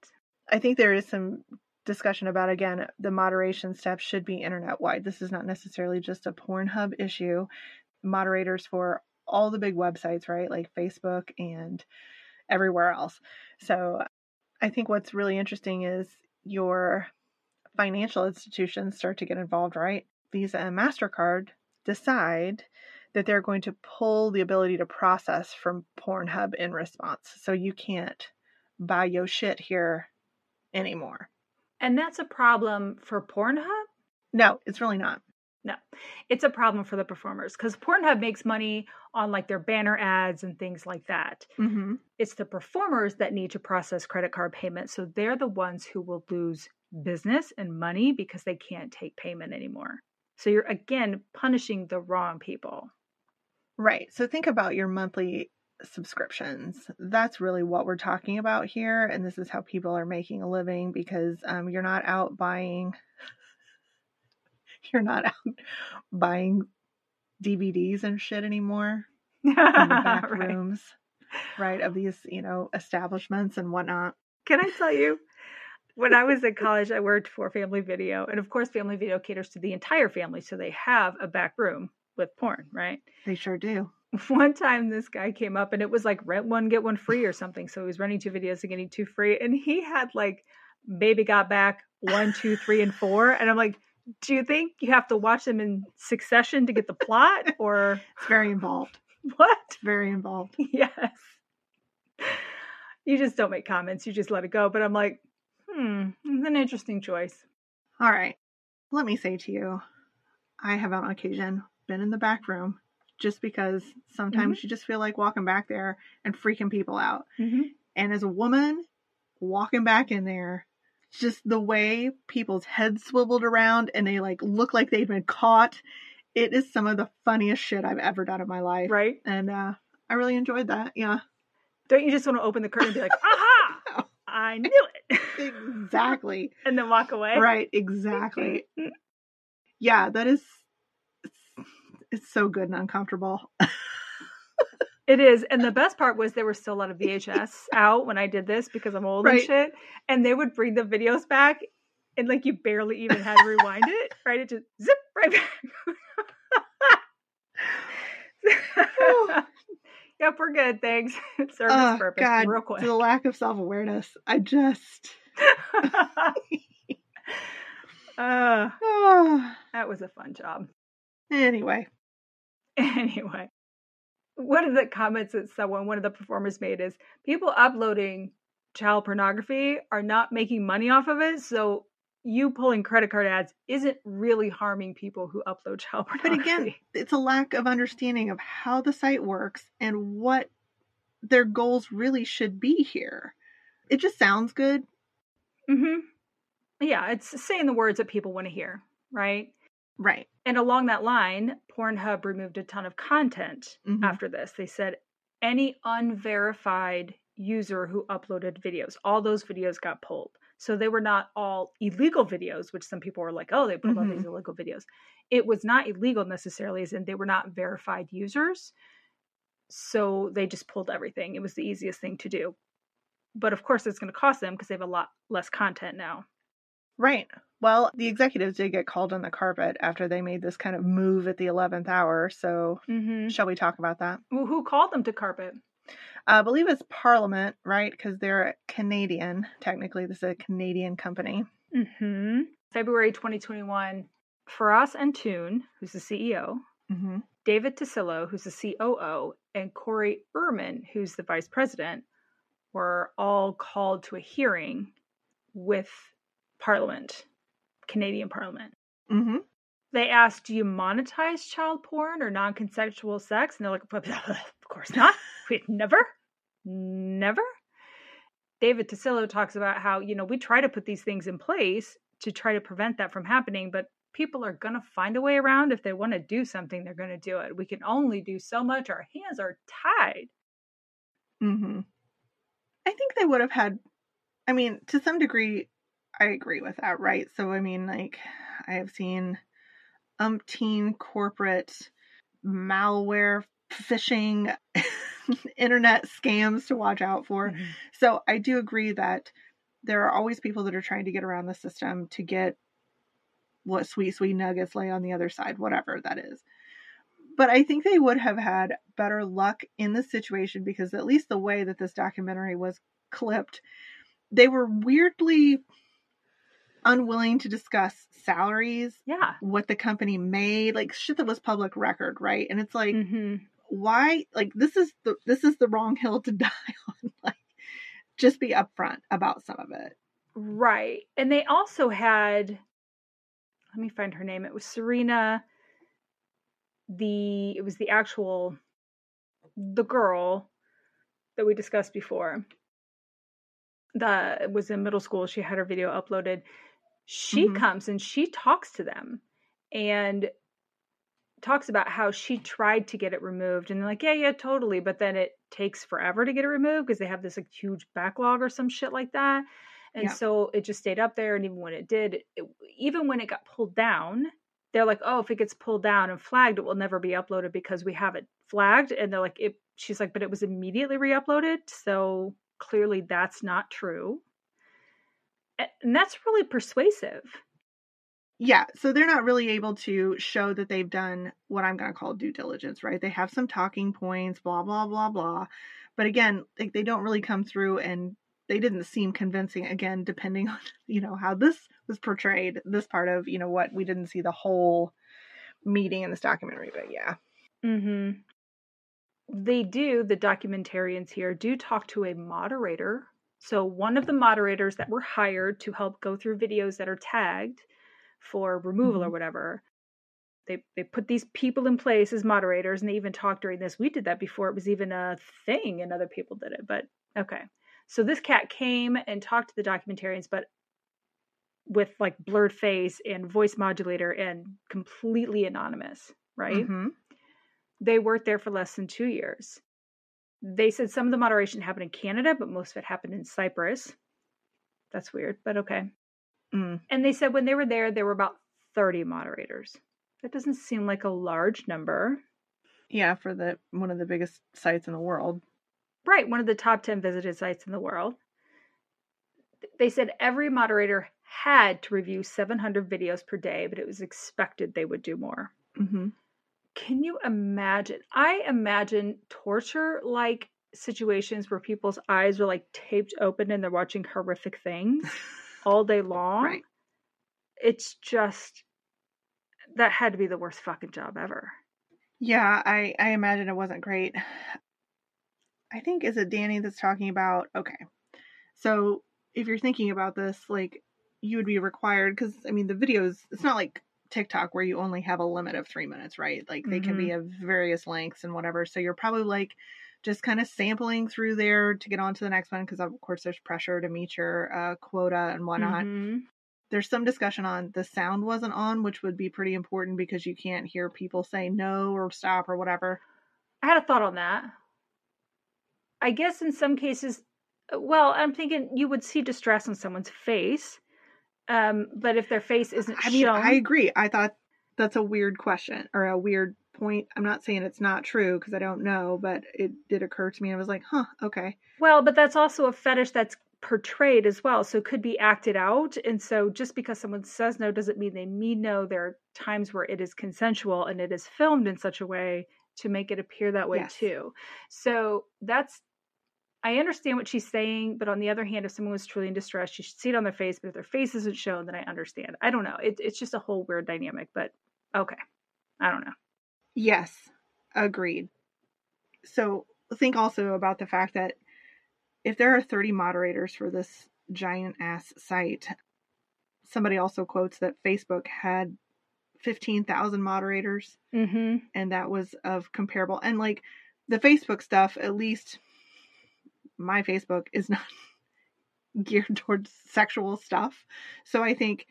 I think there is some discussion about again the moderation steps should be internet wide. This is not necessarily just a Pornhub issue. Moderators for all the big websites, right, like Facebook and everywhere else. So I think what's really interesting is your financial institutions start to get involved, right? Visa and MasterCard decide that they're going to pull the ability to process from Pornhub in response. So you can't buy your shit here anymore. And that's a problem for Pornhub. No, it's really not. No, it's a problem for the performers because Pornhub makes money on like their banner ads and things like that. Mm-hmm. It's the performers that need to process credit card payments. So they're the ones who will lose business and money because they can't take payment anymore. So you're again punishing the wrong people. Right. So think about your monthly subscriptions. That's really what we're talking about here. And this is how people are making a living because um, you're not out buying, you're not out buying DVDs and shit anymore in the back Right. rooms, right, of these, you know, establishments and whatnot. Can I tell you? When I was in college, I worked for Family Video. And of course, Family Video caters to the entire family. So they have a back room with porn, right? They sure do. one time this guy came up and it was like rent one get one free or something so he was renting two videos and getting two free and he had like baby got back one two three and four and i'm like do you think you have to watch them in succession to get the plot or It's very involved. what It's very involved. yes you just don't make comments you just let it go but i'm like hmm it's an interesting choice All right. Let me say to you, I have on occasion been in the back room just because sometimes you just feel like walking back there and freaking people out. mm-hmm. And as a woman walking back in there, just the way people's heads swiveled around and they like look like they've been caught. It is some of the funniest shit I've ever done in my life. right And uh I really enjoyed that. Yeah. don't you just want to open the curtain and be like aha i knew it Exactly. and then walk away right, exactly. Yeah, that is it's so good and uncomfortable. It is. And the best part was there were still a lot of VHS out when I did this because I'm old Right. and shit. And they would bring the videos back and like you barely even had to rewind it, right? It just zip right back. yep, we're good. Thanks. Service oh purpose. god, Real quick. the lack of self-awareness. I just uh, oh. that was a fun job. Anyway, Anyway, one of the comments that someone, one of the performers made is people uploading child pornography are not making money off of it. So you pulling credit card ads isn't really harming people who upload child pornography. But again, it's a lack of understanding of how the site works and what their goals really should be here. It just sounds good. hmm Yeah, it's saying the words that people want to hear, right? Right. And along that line, Pornhub removed a ton of content Mhm. after this. They said any unverified user who uploaded videos, all those videos got pulled. So they were not all illegal videos, which some people were like, oh, they pulled all these illegal videos. It was not illegal necessarily, as in they were not verified users. So they just pulled everything. It was the easiest thing to do. But of course, it's going to cost them because they have a lot less content now. Right. Well, the executives did get called on the carpet after they made this kind of move at the 11th hour. So, Mm-hmm. shall we talk about that? Well, who called them to carpet? I believe it's Parliament, right? Because they're Canadian. Technically, this is a Canadian company. Mm-hmm. February 2021, Feras Antoon, who's the CEO, Mm-hmm. David Tassillo, who's the COO, and Corey Urman, who's the vice president, were all called to a hearing with Parliament, Canadian Parliament. Mm-hmm. They asked, Do you monetize child porn or non consensual sex? And they're like, Of course not. We'd never, never. David Tassillo talks about how, you know, we try to put these things in place to try to prevent that from happening, but people are going to find a way around. If they want to do something, they're going to do it. We can only do so much. Our hands are tied. Mm-hmm. I think they would have had, I mean, to some degree, I agree with that, right? So, I mean, like, I have seen umpteen corporate malware phishing internet scams to watch out for. Mm-hmm. So, I do agree that there are always people that are trying to get around the system to get what sweet, sweet nuggets lay on the other side, whatever that is. But I think they would have had better luck in this situation because, at least the way that this documentary was clipped, they were weirdly unwilling to discuss salaries, Yeah. what the company made, like shit that was public record, right? And it's like, hmm why? Like this is the this is the wrong hill to die on. Like, just be upfront about some of it. Right. And they also had, let me find her name. It was Serena. The, it was the actual, the girl that we discussed before. That was in middle school. She had her video uploaded. She Mhm. comes and she talks to them and talks about how she tried to get it removed. And they're like, yeah, yeah, totally. But then it takes forever to get it removed because they have this like huge backlog or some shit like that. And Yeah. so it just stayed up there. And even when it did, it, even when it got pulled down, they're like, oh, if it gets pulled down and flagged, it will never be uploaded because we have it flagged. And they're like, it, she's like, but it was immediately re uploaded. So clearly that's not true. And that's really persuasive. Yeah, so they're not really able to show that they've done what I'm going to call due diligence, right? They have some talking points, blah blah blah blah. But again, like they don't really come through and they didn't seem convincing again depending on, you know, how this was portrayed, this part of, you know, what we didn't see the whole meeting in this documentary, but yeah. Mm-hmm. They do, the documentarians here do talk to a moderator. So one of the moderators that were hired to help go through videos that are tagged for removal or Mhm. whatever. They they put these people in place as moderators and they even talked during this. We did that before it was even a thing and other people did it. But okay. So this cat came and talked to the documentarians, but with like blurred face and voice modulator and completely anonymous, right? Mhm. they worked there for less than two years. They said some of the moderation happened in Canada, but most of it happened in Cyprus. That's weird, but okay. Mm. And they said when they were there, there were about 30 moderators. That doesn't seem like a large number. Yeah, for the one of the biggest sites in the world. Right, one of the top 10 visited sites in the world. They said every moderator had to review 700 videos per day, but it was expected they would do more. Mhm. Can you imagine? I imagine torture like situations where people's eyes are like taped open and they're watching horrific things all day long. Right. It's just that had to be the worst fucking job ever. Yeah, I I imagine it wasn't great. I think is it Dani that's talking about okay. So if you're thinking about this, like you would be required because I mean the videos. It's not like TikTok where you only have a limit of three minutes, right? Like they can be of various lengths and whatever. So you're probably like just kind of sampling through there to get on to the next one because of course there's pressure to meet your uh, quota and whatnot. Mhm. There's some discussion on the sound wasn't on, which would be pretty important because you can't hear people say no or stop or whatever. I had a thought on that. I guess in some cases, uh, well, I'm thinking you would see distress on someone's face, um, but if their face isn't I mean, shown, I agree. I thought that's a weird question or a weird point. I'm not saying it's not true because I don't know, but it did occur to me. I was like, huh, okay. well, but that's also a fetish that's portrayed as well, so it could be acted out. And so, just because someone says no doesn't mean they mean no. There are times where it is consensual and it is filmed in such a way to make it appear that way Yes. too. So that's I understand what she's saying, but on the other hand, if someone was truly in distress, you should see it on their face. But if their face isn't shown, then I understand. I don't know. It, it's just a whole weird dynamic, but okay. I don't know. Yes, agreed. So think also about the fact that if there are 30 moderators for this giant ass site, somebody also quotes that Facebook had 15,000 moderators Mm-hmm. and that was of comparable and like the Facebook stuff at least my Facebook is not geared towards sexual stuff. So I think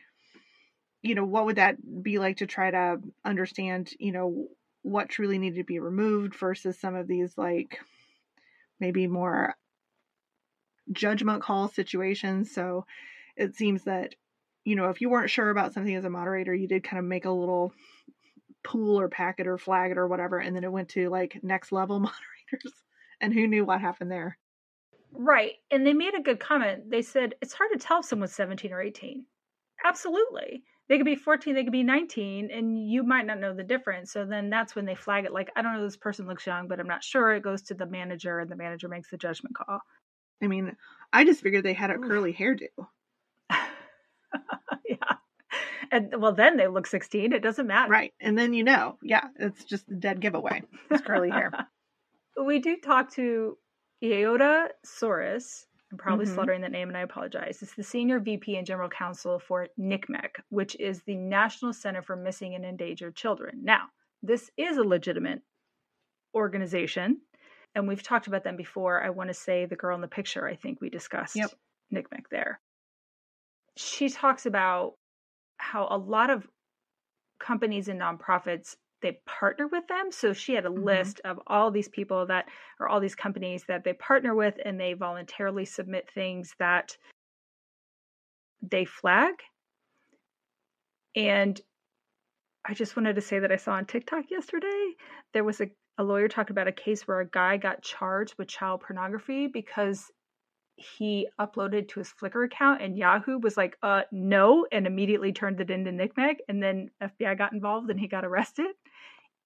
you know what would that be like to try to understand, you know, what truly needed to be removed versus some of these like maybe more judgment call situations. So it seems that you know, if you weren't sure about something as a moderator, you did kind of make a little pool or packet or flag it or whatever, and then it went to like next level moderators, and who knew what happened there? Right. And they made a good comment. They said it's hard to tell if someone's 17 or 18. Absolutely. They could be 14, they could be 19, and you might not know the difference. So then that's when they flag it like, I don't know, this person looks young, but I'm not sure. It goes to the manager, and the manager makes the judgment call. I mean, I just figured they had a curly hairdo. yeah. And well, then they look 16. It doesn't matter. Right. And then you know, yeah, it's just a dead giveaway. It's curly hair. we do talk to Yiota Souras. I'm probably Mhm. slaughtering that name and I apologize. It's the senior VP and general counsel for NCMEC, which is the National Center for Missing and Endangered Children. Now, this is a legitimate organization, and we've talked about them before. I want to say the girl in the picture, I think we discussed Yep. NCMEC there. She talks about how a lot of companies and nonprofits they partner with them. So she had a Mhm. list of all these people that or all these companies that they partner with and they voluntarily submit things that they flag. And I just wanted to say that I saw on TikTok yesterday there was a, a lawyer talking about a case where a guy got charged with child pornography because he uploaded to his Flickr account and Yahoo was like, uh, no, and immediately turned it into NCMEC. And then FBI got involved and he got arrested.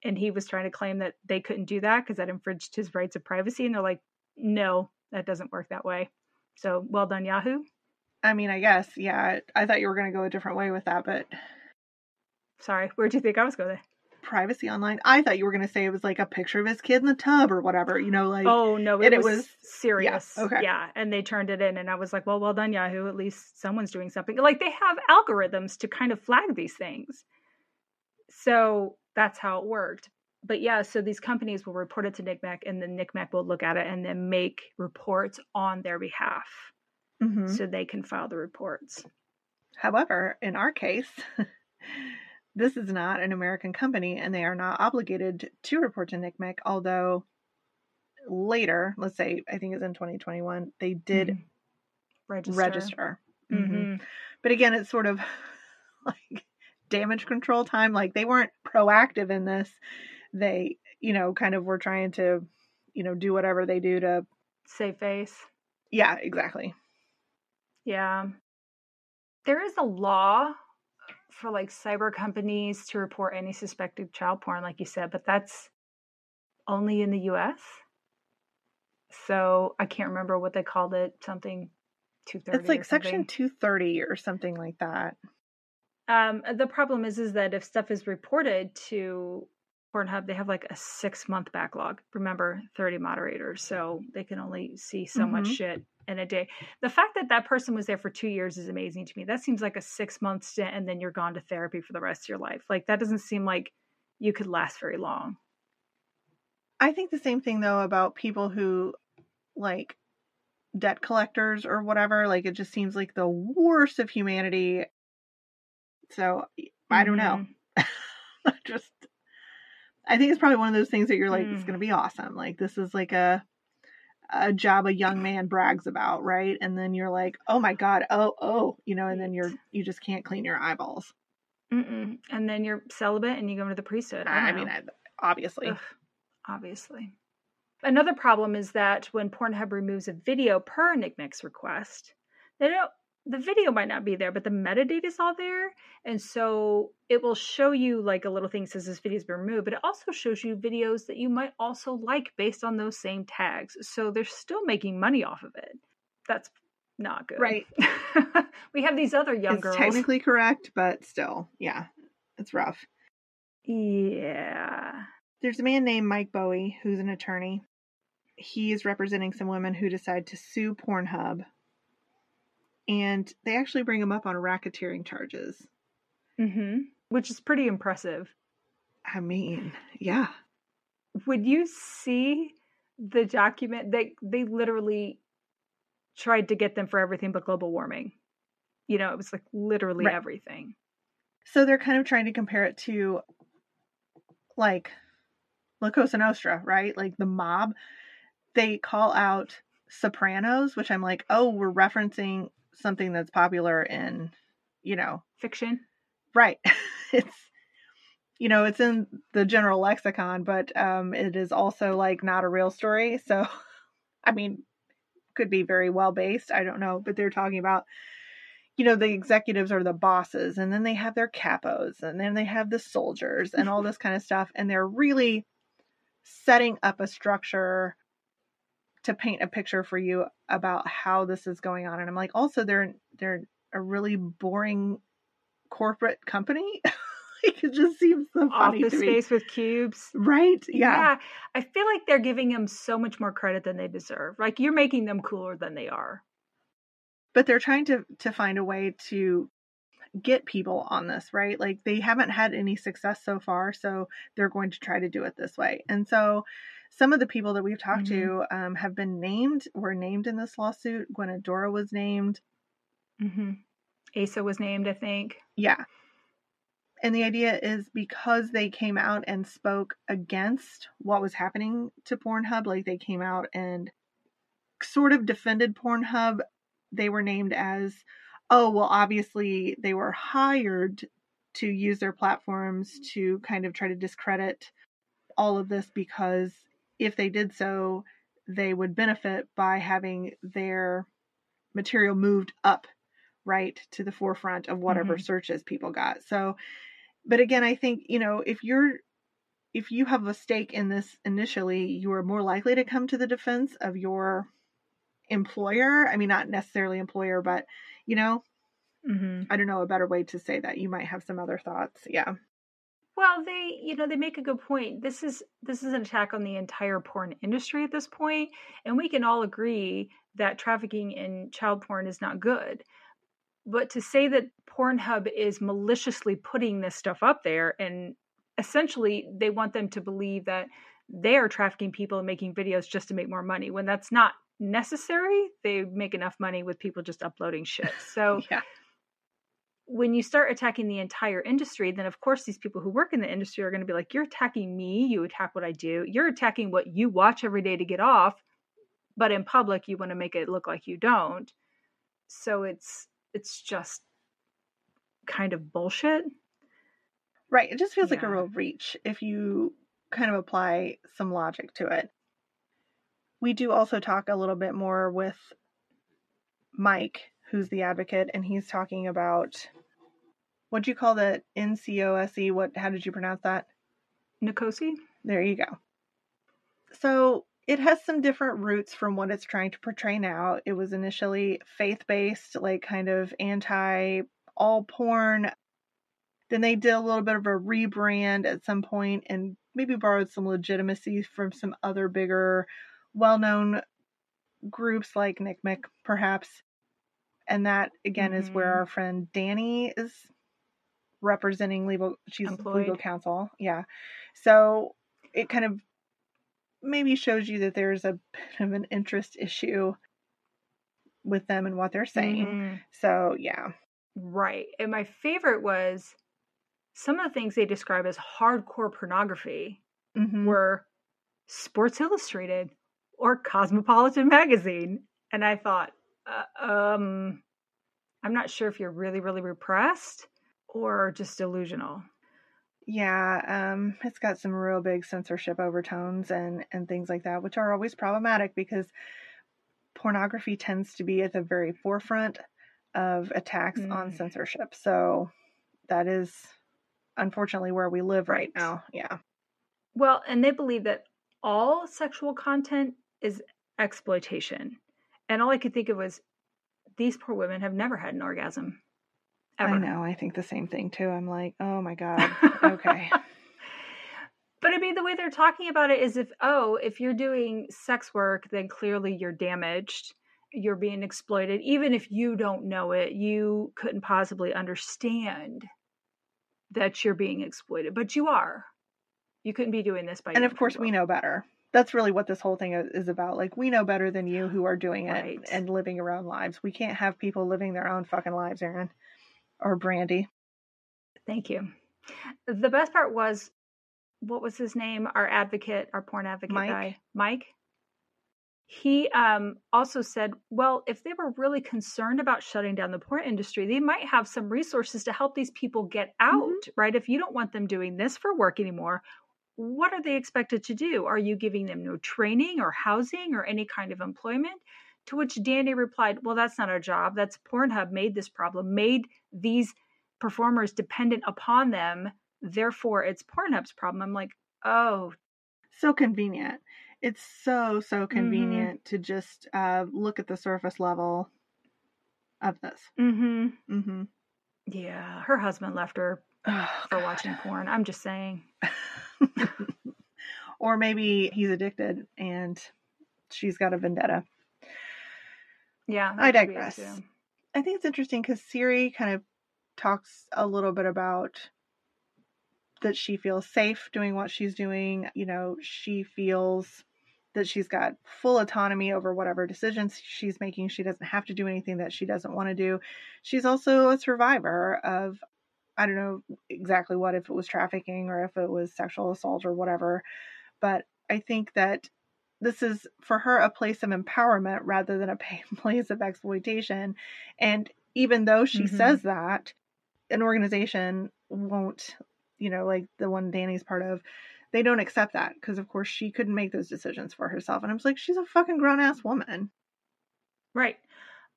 And he was trying to claim that they couldn't do that because that infringed his rights of privacy. And they're like, no, that doesn't work that way. So well done, Yahoo. I mean, I guess, yeah. I thought you were going to go a different way with that, but Sorry, where'd you think I was going? There? Privacy online. I thought you were going to say it was like a picture of his kid in the tub or whatever, you know, like Oh no, it, and it was, was- serious. yeah, okay. Yeah, and they turned it in, and I was like, well, well done, Yahoo. At least someone's doing something. Like they have algorithms to kind of flag these things, so that's how it worked. But yeah, so these companies will report it to NCMEC, and then NCMEC will look at it and then make reports on their behalf, Mhm. so they can file the reports. However, in our case, this is not an American company and they are not obligated to report to NCMEC, although later, let's say, I think it's in 2021, they did Mhm. register. register. Mhm. Mhm. But again, it's sort of like damage control time. Like they weren't proactive in this. They, you know, kind of were trying to, you know, do whatever they do to, Save face. yeah, exactly. Yeah. There is a law for like cyber companies to report any suspected child porn, like you said, but that's only in the US. So I can't remember what they called it, something 230. It's like section 230 or something like that. Um, the problem is, is that if stuff is reported to Pornhub, they have like a six month backlog. Remember, 30 moderators, so they can only see so much Mhm. shit in a day. The fact that that person was there for two years is amazing to me. That seems like a six month stint and then you're gone to therapy for the rest of your life. Like that doesn't seem like you could last very long. I think the same thing though about people who like debt collectors or whatever. Like it just seems like the worst of humanity. So I don't know. Mm-hmm. just I think it's probably one of those things that you're like, mm. it's gonna be awesome. Like this is like a a job a young man brags about, right? And then you're like, oh my god, oh oh, you know, and then you're you just can't clean your eyeballs. Mm-mm. And then you're celibate and you go into the priesthood. I, I mean, I, obviously, Ugh, obviously. Another problem is that when Pornhub removes a video per NCMEC's request, they don't the video might not be there, but the metadata is all there. And so it will show you like a little thing says this video's been removed, but it also shows you videos that you might also like based on those same tags. So they're still making money off of it. That's not good. Right. we have these other young it's girls. Technically correct, but still, yeah, it's rough. Yeah. There's a man named Mike Bowie who's an attorney. He is representing some women who decide to sue Pornhub and they actually bring him up on racketeering charges. Mm-hmm. Which is pretty impressive. I mean, yeah. Would you see the document? They they literally tried to get them for everything but global warming. You know, it was like literally right. everything. So they're kind of trying to compare it to like La Cosa Nostra, right? Like the mob. They call out Sopranos, which I'm like, oh, we're referencing something that's popular in, you know, fiction. Right. it's you know, it's in the general lexicon, but um it is also like not a real story. So I mean, could be very well based. I don't know, but they're talking about you know, the executives are the bosses and then they have their capos and then they have the soldiers and all this kind of stuff and they're really setting up a structure to paint a picture for you about how this is going on. And i'm like also they're they're a really boring corporate company. Like it just seems so funny office space with cubes. Right? Yeah. yeah. I feel like they're giving them so much more credit than they deserve. Like you're making them cooler than they are. But they're trying to to find a way to get people on this right? Like they haven't had any success so far so they're going to try to do it this way. And so some of the people that we've talked mm-hmm. to um, have been named, were named in this lawsuit. Gwen Adora was named. Mm-hmm. Asa was named, I think. Yeah. And the idea is because they came out and spoke against what was happening to Pornhub, like they came out and sort of defended Pornhub, they were named as, oh, well, obviously they were hired to use their platforms to kind of try to discredit all of this because if they did so, they would benefit by having their material moved up right to the forefront of whatever mm-hmm. searches people got. So, but again, I think, you know, if you're if you have a stake in this initially, you are more likely to come to the defense of your employer. I mean, not necessarily employer, but you know, mm-hmm. I don't know a better way to say that. You might have some other thoughts. Yeah. Well, they, you know, they make a good point. This is this is an attack on the entire porn industry at this point, and we can all agree that trafficking in child porn is not good. But to say that Pornhub is maliciously putting this stuff up there and essentially they want them to believe that they are trafficking people and making videos just to make more money when that's not necessary. They make enough money with people just uploading shit. So yeah when you start attacking the entire industry, then of course these people who work in the industry are going to be like, you're attacking me, you attack what I do, you're attacking what you watch every day to get off, but in public you want to make it look like you don't. So it's it's just kind of bullshit. Right. It just feels yeah. like a real reach if you kind of apply some logic to it. We do also talk a little bit more with Mike who's the advocate, and he's talking about what do you call the NCOSE? What? How did you pronounce that? Nicosi. There you go. So it has some different roots from what it's trying to portray now. It was initially faith based, like kind of anti all porn. Then they did a little bit of a rebrand at some point and maybe borrowed some legitimacy from some other bigger, well known groups like Nick NCMEC, perhaps. And that again mm-hmm. is where mm-hmm. our friend Dani is representing legal she's Employed. legal counsel. Yeah. So it kind of maybe shows you that there's a bit of an interest issue with them and what they're saying. Mm-hmm. So yeah. Right. And my favorite was some of the things they describe as hardcore pornography mm-hmm. were Sports Illustrated or Cosmopolitan magazine. And I thought, uh, um, I'm not sure if you're really, really repressed or just delusional. Yeah, um, it's got some real big censorship overtones and and things like that, which are always problematic because pornography tends to be at the very forefront of attacks mm. on censorship. So that is unfortunately where we live right, right now. Yeah. Well, and they believe that all sexual content is exploitation. And all I could think of was these poor women have never had an orgasm. Ever. I know. I think the same thing too. I'm like, oh my God. Okay. but I mean, the way they're talking about it is if, oh, if you're doing sex work, then clearly you're damaged. You're being exploited. Even if you don't know it, you couldn't possibly understand that you're being exploited, but you are. You couldn't be doing this by And of course, people. we know better. That's really what this whole thing is about. Like, we know better than you who are doing it right. and living your own lives. We can't have people living their own fucking lives, Erin or Brandy. Thank you. The best part was what was his name? Our advocate, our porn advocate Mike. guy, Mike. He um, also said, well, if they were really concerned about shutting down the porn industry, they might have some resources to help these people get mm-hmm. out, mm-hmm. right? If you don't want them doing this for work anymore, what are they expected to do? Are you giving them no training or housing or any kind of employment? To which Dani replied, Well, that's not our job. That's Pornhub made this problem, made these performers dependent upon them. Therefore, it's Pornhub's problem. I'm like, Oh. So convenient. It's so, so mm-hmm. convenient mm-hmm. to just uh, look at the surface level of this. Mm hmm. Mm hmm. Yeah. Her husband left her oh, for God. watching porn. I'm just saying. or maybe he's addicted and she's got a vendetta. Yeah, I digress. I think it's interesting because Siri kind of talks a little bit about that she feels safe doing what she's doing. You know, she feels that she's got full autonomy over whatever decisions she's making. She doesn't have to do anything that she doesn't want to do. She's also a survivor of, I don't know exactly what, if it was trafficking or if it was sexual assault or whatever. But I think that this is for her a place of empowerment rather than a place of exploitation. And even though she mm-hmm. says that, an organization won't, you know, like the one Dani's part of, they don't accept that because, of course, she couldn't make those decisions for herself. And I was like, she's a fucking grown ass woman. Right.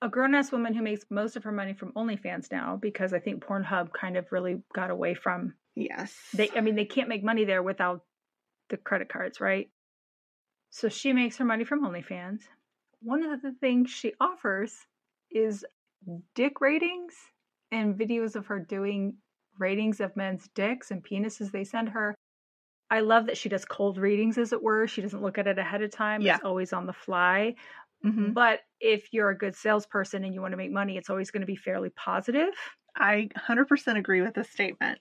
A grown ass woman who makes most of her money from OnlyFans now because I think Pornhub kind of really got away from. Yes. They, I mean, they can't make money there without the credit cards, right? So she makes her money from OnlyFans. One of the things she offers is dick ratings and videos of her doing ratings of men's dicks and penises they send her. I love that she does cold readings, as it were. She doesn't look at it ahead of time. Yeah. It's always on the fly. Mm-hmm. But if you're a good salesperson and you want to make money, it's always going to be fairly positive. I 100% agree with this statement.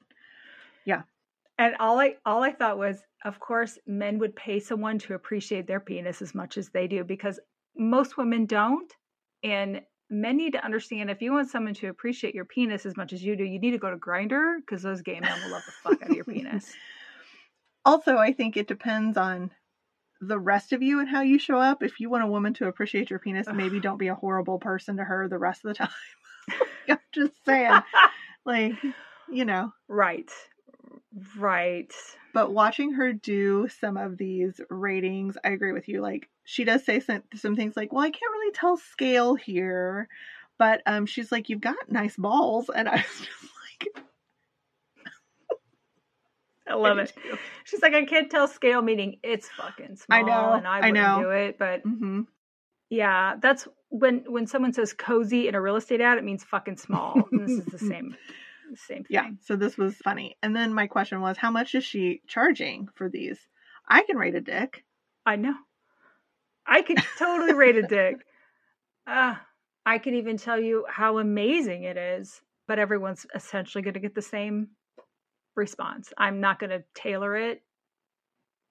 Yeah. And all I all I thought was, of course, men would pay someone to appreciate their penis as much as they do because most women don't. And men need to understand if you want someone to appreciate your penis as much as you do, you need to go to Grindr because those gay men will love the fuck out of your penis. Also, I think it depends on the rest of you and how you show up. If you want a woman to appreciate your penis, maybe don't be a horrible person to her the rest of the time. I'm just saying. like, you know. Right. Right. But watching her do some of these ratings, I agree with you. Like she does say some, some things like, "Well, I can't really tell scale here," but um, she's like, "You've got nice balls," and I was just like. I love it. She's like, I can't tell scale, meaning it's fucking small, I know, and I wouldn't I know. do it. But mm-hmm. yeah, that's when when someone says cozy in a real estate ad, it means fucking small. this is the same same thing. Yeah. So this was funny. And then my question was, how much is she charging for these? I can rate a dick. I know. I could totally rate a dick. Uh, I could even tell you how amazing it is, but everyone's essentially going to get the same response. I'm not going to tailor it.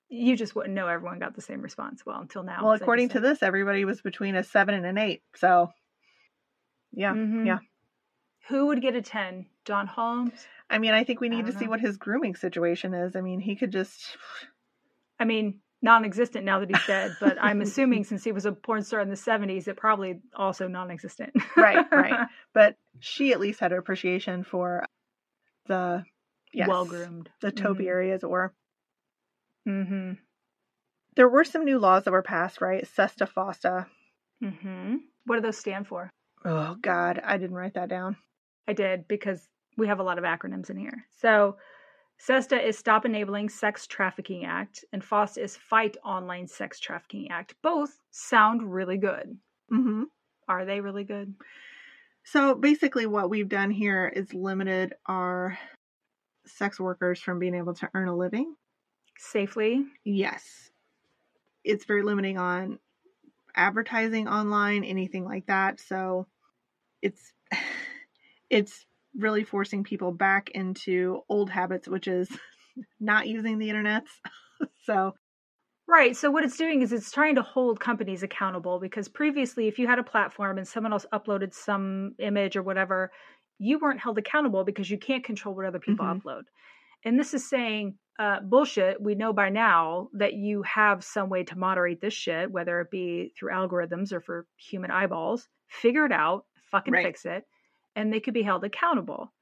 You just wouldn't know everyone got the same response. Well, until now. Well, according to this, everybody was between a seven and an eight. So, yeah, Mhm. yeah. Who would get a 10? Don Holmes? I mean, I think we need to don't see what his grooming situation is. I mean, he could just. I mean, non existent now that he's dead, but I'm assuming since he was a porn star in the 70s, it probably also non existent. Right, right. But she at least had appreciation for the yes, Well groomed. the topiary, as it were. Mm-hmm. There were some new laws that were passed, right? Sesta Fosta. Mm-hmm. What do those stand for? Oh God, I didn't write that down. I did because we have a lot of acronyms in here. So SESTA is Stop Enabling Sex Trafficking Act, and FOSTA is Fight Online Sex Trafficking Act. Both sound really good. Mm-hmm. Are they really good? So basically, what we've done here is limited our sex workers from being able to earn a living. Safely? Yes. It's very limiting on advertising online, anything like that. So it's it's really forcing people back into old habits, which is not using the internet. so Right. So what it's doing is it's trying to hold companies accountable because previously, if you had a platform and someone else uploaded some image or whatever, you weren't held accountable because you can't control what other people Mhm. upload. And this is saying, uh, bullshit. We know by now that you have some way to moderate this shit, whether it be through algorithms or for human eyeballs. Figure it out, fucking Right. fix it, and they could be held accountable.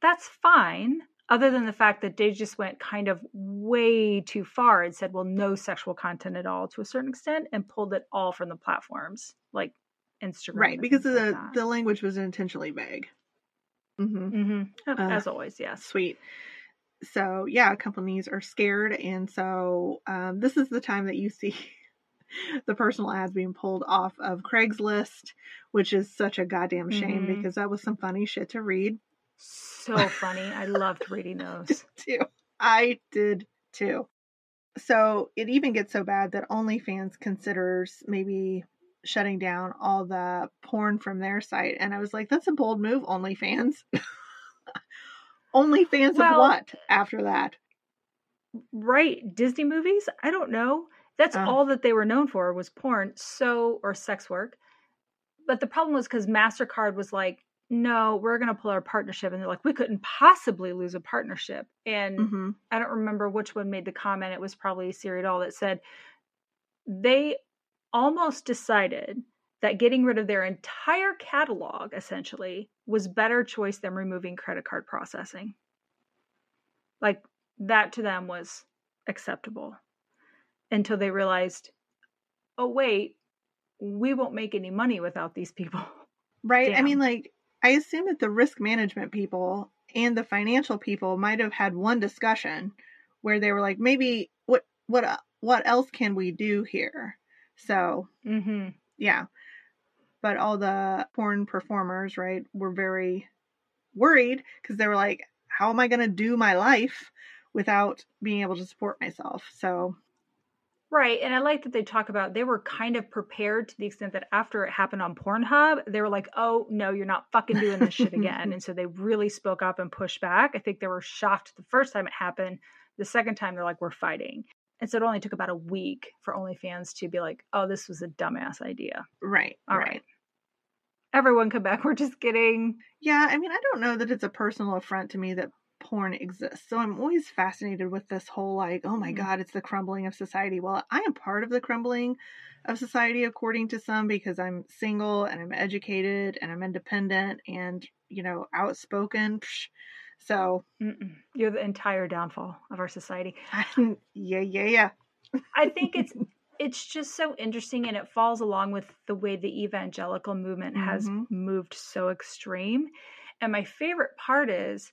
That's fine other than the fact that they just went kind of way too far and said, well, no sexual content at all to a certain extent and pulled it all from the platforms like Instagram. right, because the like the language was intentionally vague. Hmm Mhm. Uh, As always, yes. Sweet. So yeah, companies are scared, and so um, this is the time that you see the personal ads being pulled off of Craigslist, which is such a goddamn shame Mhm. because that was some funny shit to read So funny. I loved reading those. too. I did too. So it even gets so bad that OnlyFans considers maybe shutting down all the porn from their site, and I was like, that's a bold move, OnlyFans. OnlyFans Well- of what after that? Right. Disney movies? I don't know. That's Oh. all that they were known for was porn, so or sex work. But the problem was because MasterCard was like, no, we're gonna pull our partnership. And they're like, we couldn't possibly lose a partnership. And hmm I don't remember which one made the comment. It was probably Siri Dahl that said they almost decided that getting rid of their entire catalog essentially was better choice than removing credit card processing. Like that to them was acceptable until they realized, oh wait, we won't make any money without these people. Right. I mean, like, I assume that the risk management people and the financial people might have had one discussion where they were like, maybe what what uh, what else can we do here? So Mm-hmm. yeah, but all the porn performers, right, were very worried because they were like, how am I going to do my life without being able to support myself? So Right. And I like that they talk about they were kind of prepared to the extent that after it happened on Pornhub, they were like, oh, no, you're not fucking doing this shit again. and so they really spoke up and pushed back. I think they were shocked the first time it happened. The second time, they're like, we're fighting. And so it only took about a week for OnlyFans to be like, oh, this was a dumbass idea. right, All right. right. Everyone come back. We're just kidding. Yeah, I mean, I don't know that it's a personal affront to me that porn exists. So I'm always fascinated with this whole like, oh my Mhm. god, it's the crumbling of society. Well, I am part of the crumbling of society according to some because I'm single and I'm educated and I'm independent and, you know, outspoken. Psh. So, Mm-mm. You're the entire downfall of our society. yeah, yeah, yeah. I think it's it's just so interesting and it falls along with the way the evangelical movement has Mhm. moved so extreme. And my favorite part is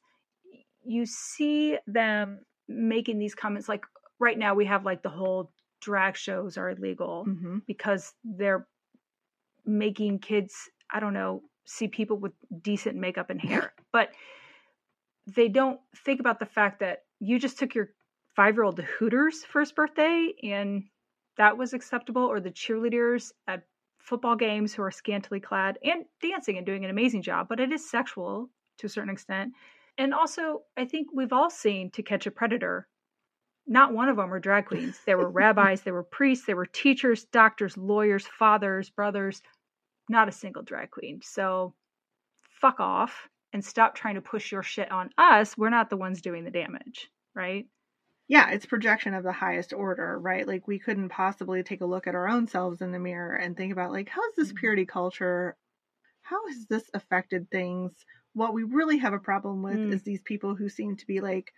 you see them making these comments like right now we have like the whole drag shows are illegal hmm because they're making kids, I don't know, see people with decent makeup and hair. But they don't think about the fact that you just took your five year old to Hooters his birthday and that was acceptable, or the cheerleaders at football games who are scantily clad and dancing and doing an amazing job, but it is sexual to a certain extent. And also, I think we've all seen To Catch a Predator. Not one of them were drag queens. There were rabbis, there were priests, there were teachers, doctors, lawyers, fathers, brothers. Not a single drag queen. So fuck off and stop trying to push your shit on us. We're not the ones doing the damage, right? Yeah, it's projection of the highest order, right? Like we couldn't possibly take a look at our own selves in the mirror and think about like how is this Mhm. purity culture how has this affected things? What we really have a problem with Mm. is these people who seem to be like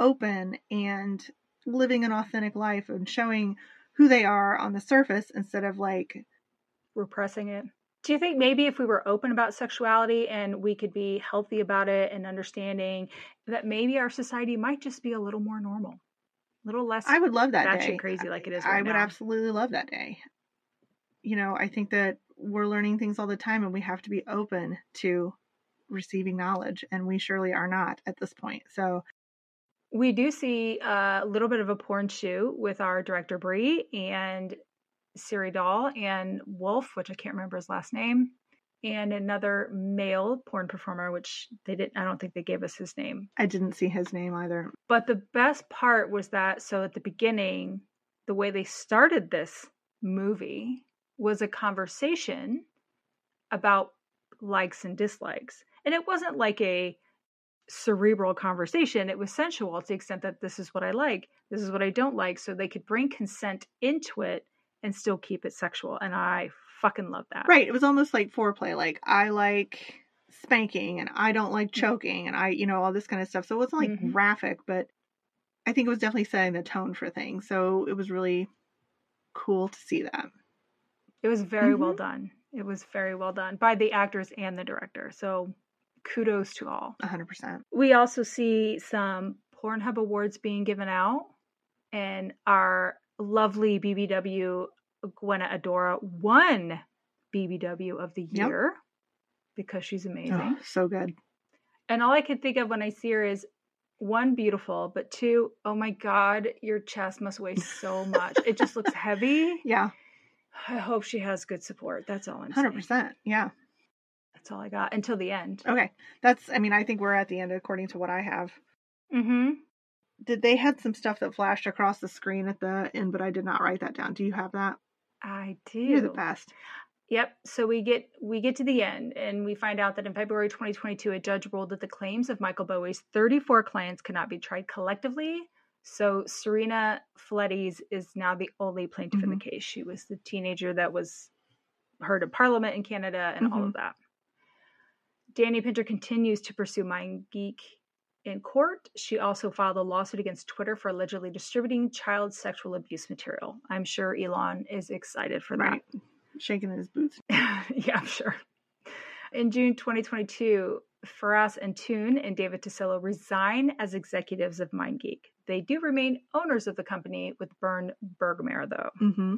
open and living an authentic life and showing who they are on the surface instead of like repressing it. Do you think maybe if we were open about sexuality and we could be healthy about it and understanding that maybe our society might just be a little more normal, a little less I would love that day. crazy like it is I would now. absolutely love that day. You know, I think that we're learning things all the time and we have to be open to receiving knowledge and we surely are not at this point. So, We do see a little bit of a porn shoot with our director Bree and Siri Dahl and Wolf, which I can't remember his last name, and another male porn performer, which they didn't. I don't think they gave us his name. I didn't see his name either. But the best part was that so at the beginning, the way they started this movie was a conversation about likes and dislikes. And it wasn't like a cerebral conversation, it was sensual to the extent that this is what I like, this is what I don't like. So they could bring consent into it and still keep it sexual. And I fucking love that. Right. It was almost like foreplay. Like, I like spanking and I don't like choking and I, you know, all this kind of stuff. So it wasn't like Mhm. graphic, but I think it was definitely setting the tone for things. So it was really cool to see that. It was very Mhm. well done. It was very well done by the actors and the director. So kudos to all. 100%. We also see some Pornhub awards being given out, and our lovely BBW Gwen Adora won BBW of the Yep. year because she's amazing. Oh, so good. And all I can think of when I see her is one, beautiful, but two, oh my God, your chest must weigh so much. it just looks heavy. Yeah. I hope she has good support. That's all I'm Hundred saying. percent. Yeah. That's all I got until the end. Okay. That's. I mean, I think we're at the end according to what I have. Mm-hmm. Did they had some stuff that flashed across the screen at the end, but I did not write that down. Do you have that? I do. You're the best. Yep. So we get we get to the end and we find out that in February 2022 a judge ruled that the claims of Michael Bowe's 34 clients could not be tried collectively. So Serena Fleites is now the only plaintiff in the mm-hmm. case. She was the teenager that was heard in Parliament in Canada and all mm-hmm. of that. Dani Pinter continues to pursue MindGeek in court. She also filed a lawsuit against Twitter for allegedly distributing child sexual abuse material. I'm sure Elon is excited for that. Shaking his boots. yeah, I'm sure. In June 2022, Feras Antoon and David Tassillo resign as executives of MindGeek. They do remain owners of the company with Bernd Bergmair, though. Mm-hmm.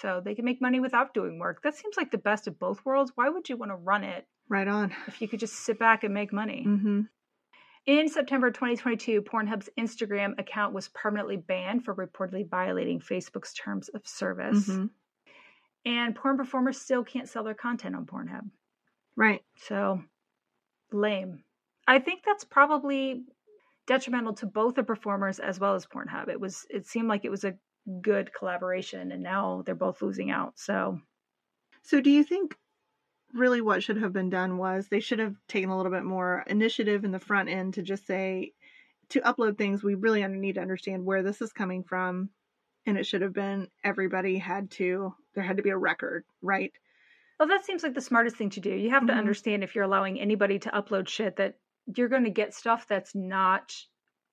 So they can make money without doing work. That seems like the best of both worlds. Why would you want to run it Right on. if you could just sit back and make money? Mm-hmm. In September 2022, Pornhub's Instagram account was permanently banned for reportedly violating Facebook's terms of service. Mm-hmm. And porn performers still can't sell their content on Pornhub. Right. So lame. I think that's probably detrimental to both the performers as well as Pornhub. It was it seemed like it was a good collaboration and now they're both losing out. So So do you think really what should have been done was they should have taken a little bit more initiative in the front end to just say to upload things we really need to understand where this is coming from and it should have been everybody had to there had to be a record, right? well that seems like the smartest thing to do. You have to Mhm. understand if you're allowing anybody to upload shit that you're going to get stuff that's not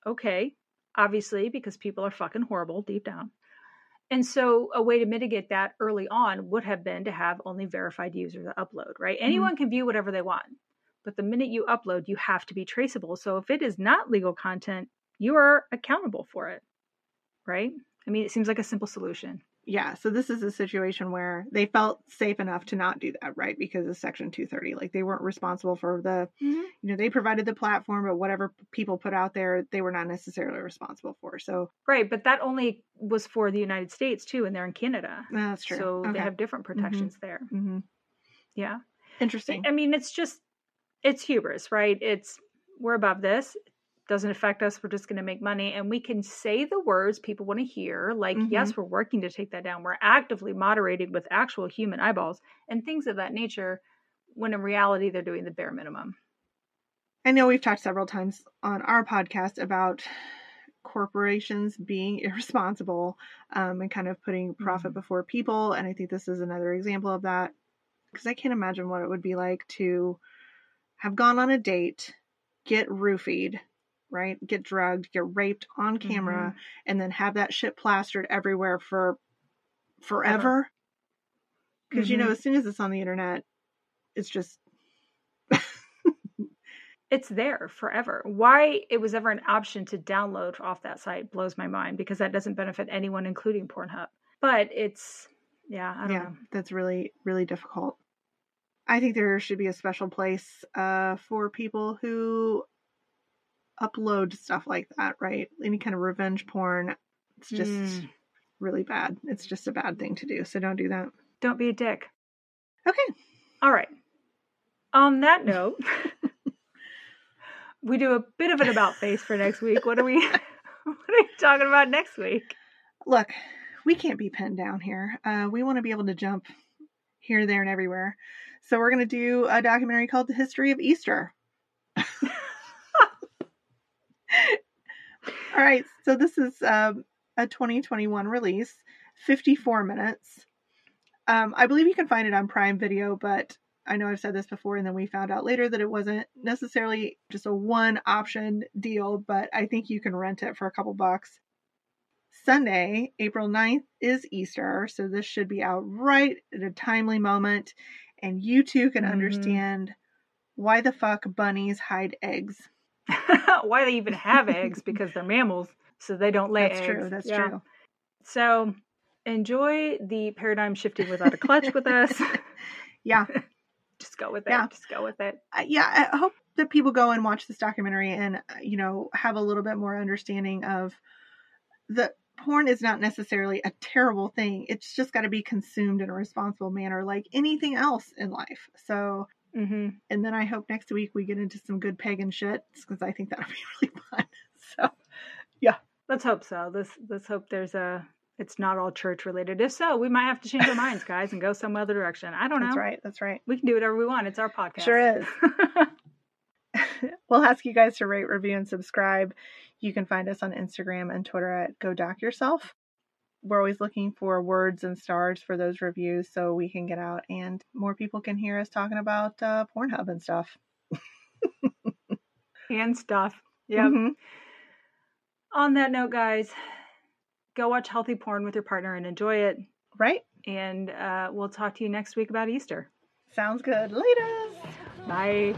okay, obviously because people are fucking horrible deep down. And so a way to mitigate that early on would have been to have only verified users upload, right? Mm-hmm. Anyone can view whatever they want. But the minute you upload, you have to be traceable. So if it is not legal content, you are accountable for it. Right? I mean, it seems like a simple solution. Yeah, so this is a situation where they felt safe enough to not do that, right? Because of Section 230. Like they weren't responsible for the, Mm-hmm. you know, they provided the platform, but whatever people put out there, they were not necessarily responsible for. So Right, but that only was for the United States too, and they're in Canada. that's true. So okay. they have different protections there. hmm Yeah. Interesting. I mean, it's just, it's hubris, right? It's, we're above this. Doesn't affect us. We're just going to make money. And we can say the words people want to hear. Like, Mhm. yes, we're working to take that down. We're actively moderating with actual human eyeballs and things of that nature, when in reality, they're doing the bare minimum. I know we've talked several times on our podcast about corporations being irresponsible um, and kind of putting profit Mhm. before people. And I think this is another example of that because I can't imagine what it would be like to have gone on a date, get roofied, right? Get drugged, get raped on camera, and then have that shit plastered everywhere for forever. Because, you know, Mhm. as soon as it's on the internet, it's just It's there forever. Why it was ever an option to download off that site blows my mind because that doesn't benefit anyone, including Pornhub. But it's, yeah, I don't yeah, know. that's really, really difficult. I think there should be a special place uh, for people who upload stuff like that, right? Any kind of revenge porn. It's just Mm. really bad. It's just a bad thing to do. So don't do that. Don't be a dick. Okay. All right. On that note, we do a bit of an about face for next week. What are we what are we talking about next week? Look, we can't be pinned down here. Uh, we want to be able to jump here, there, and everywhere. So we're going to do a documentary called The History of Easter. All right. So this is um, a 2021 release, 54 minutes. Um, I believe you can find it on Prime Video, but I know I've said this before, and then we found out later that it wasn't necessarily just a one option deal, but I think you can rent it for a couple bucks. Sunday, April 9th is Easter, so this should be out right at a timely moment, and you too can Mhm. understand why the fuck bunnies hide eggs. Why they even have eggs because they're mammals, so they don't lay That's eggs. true. That's Yeah. true. So enjoy the paradigm shifting without a clutch with us. Yeah. Just go with it. Yeah. Just go with it. I- yeah, I hope that people go and watch this documentary and uh, you know have a little bit more understanding of the porn is not necessarily a terrible thing. It's just got to be consumed in a responsible manner, like anything else in life. So, hmm and then I hope next week we get into some good pagan shit because I think that'll be really fun. So, yeah, Let's hope so. Let's let's hope there's a. It's not all church related. If so, we might have to change our minds, guys, and go some other direction. I don't know. that's right. That's right. We can do whatever we want. It's our podcast. Sure is. we'll ask you guys to rate, review, and subscribe. You can find us on Instagram and Twitter at Go Doc Yourself. We're always looking for words and stars for those reviews so we can get out and more people can hear us talking about uh, Pornhub and stuff. and stuff. Yeah. Mhm. On that note, guys, go watch healthy porn with your partner and enjoy it. Right? And uh, we'll talk to you next week about Easter. Sounds good. Later. Bye.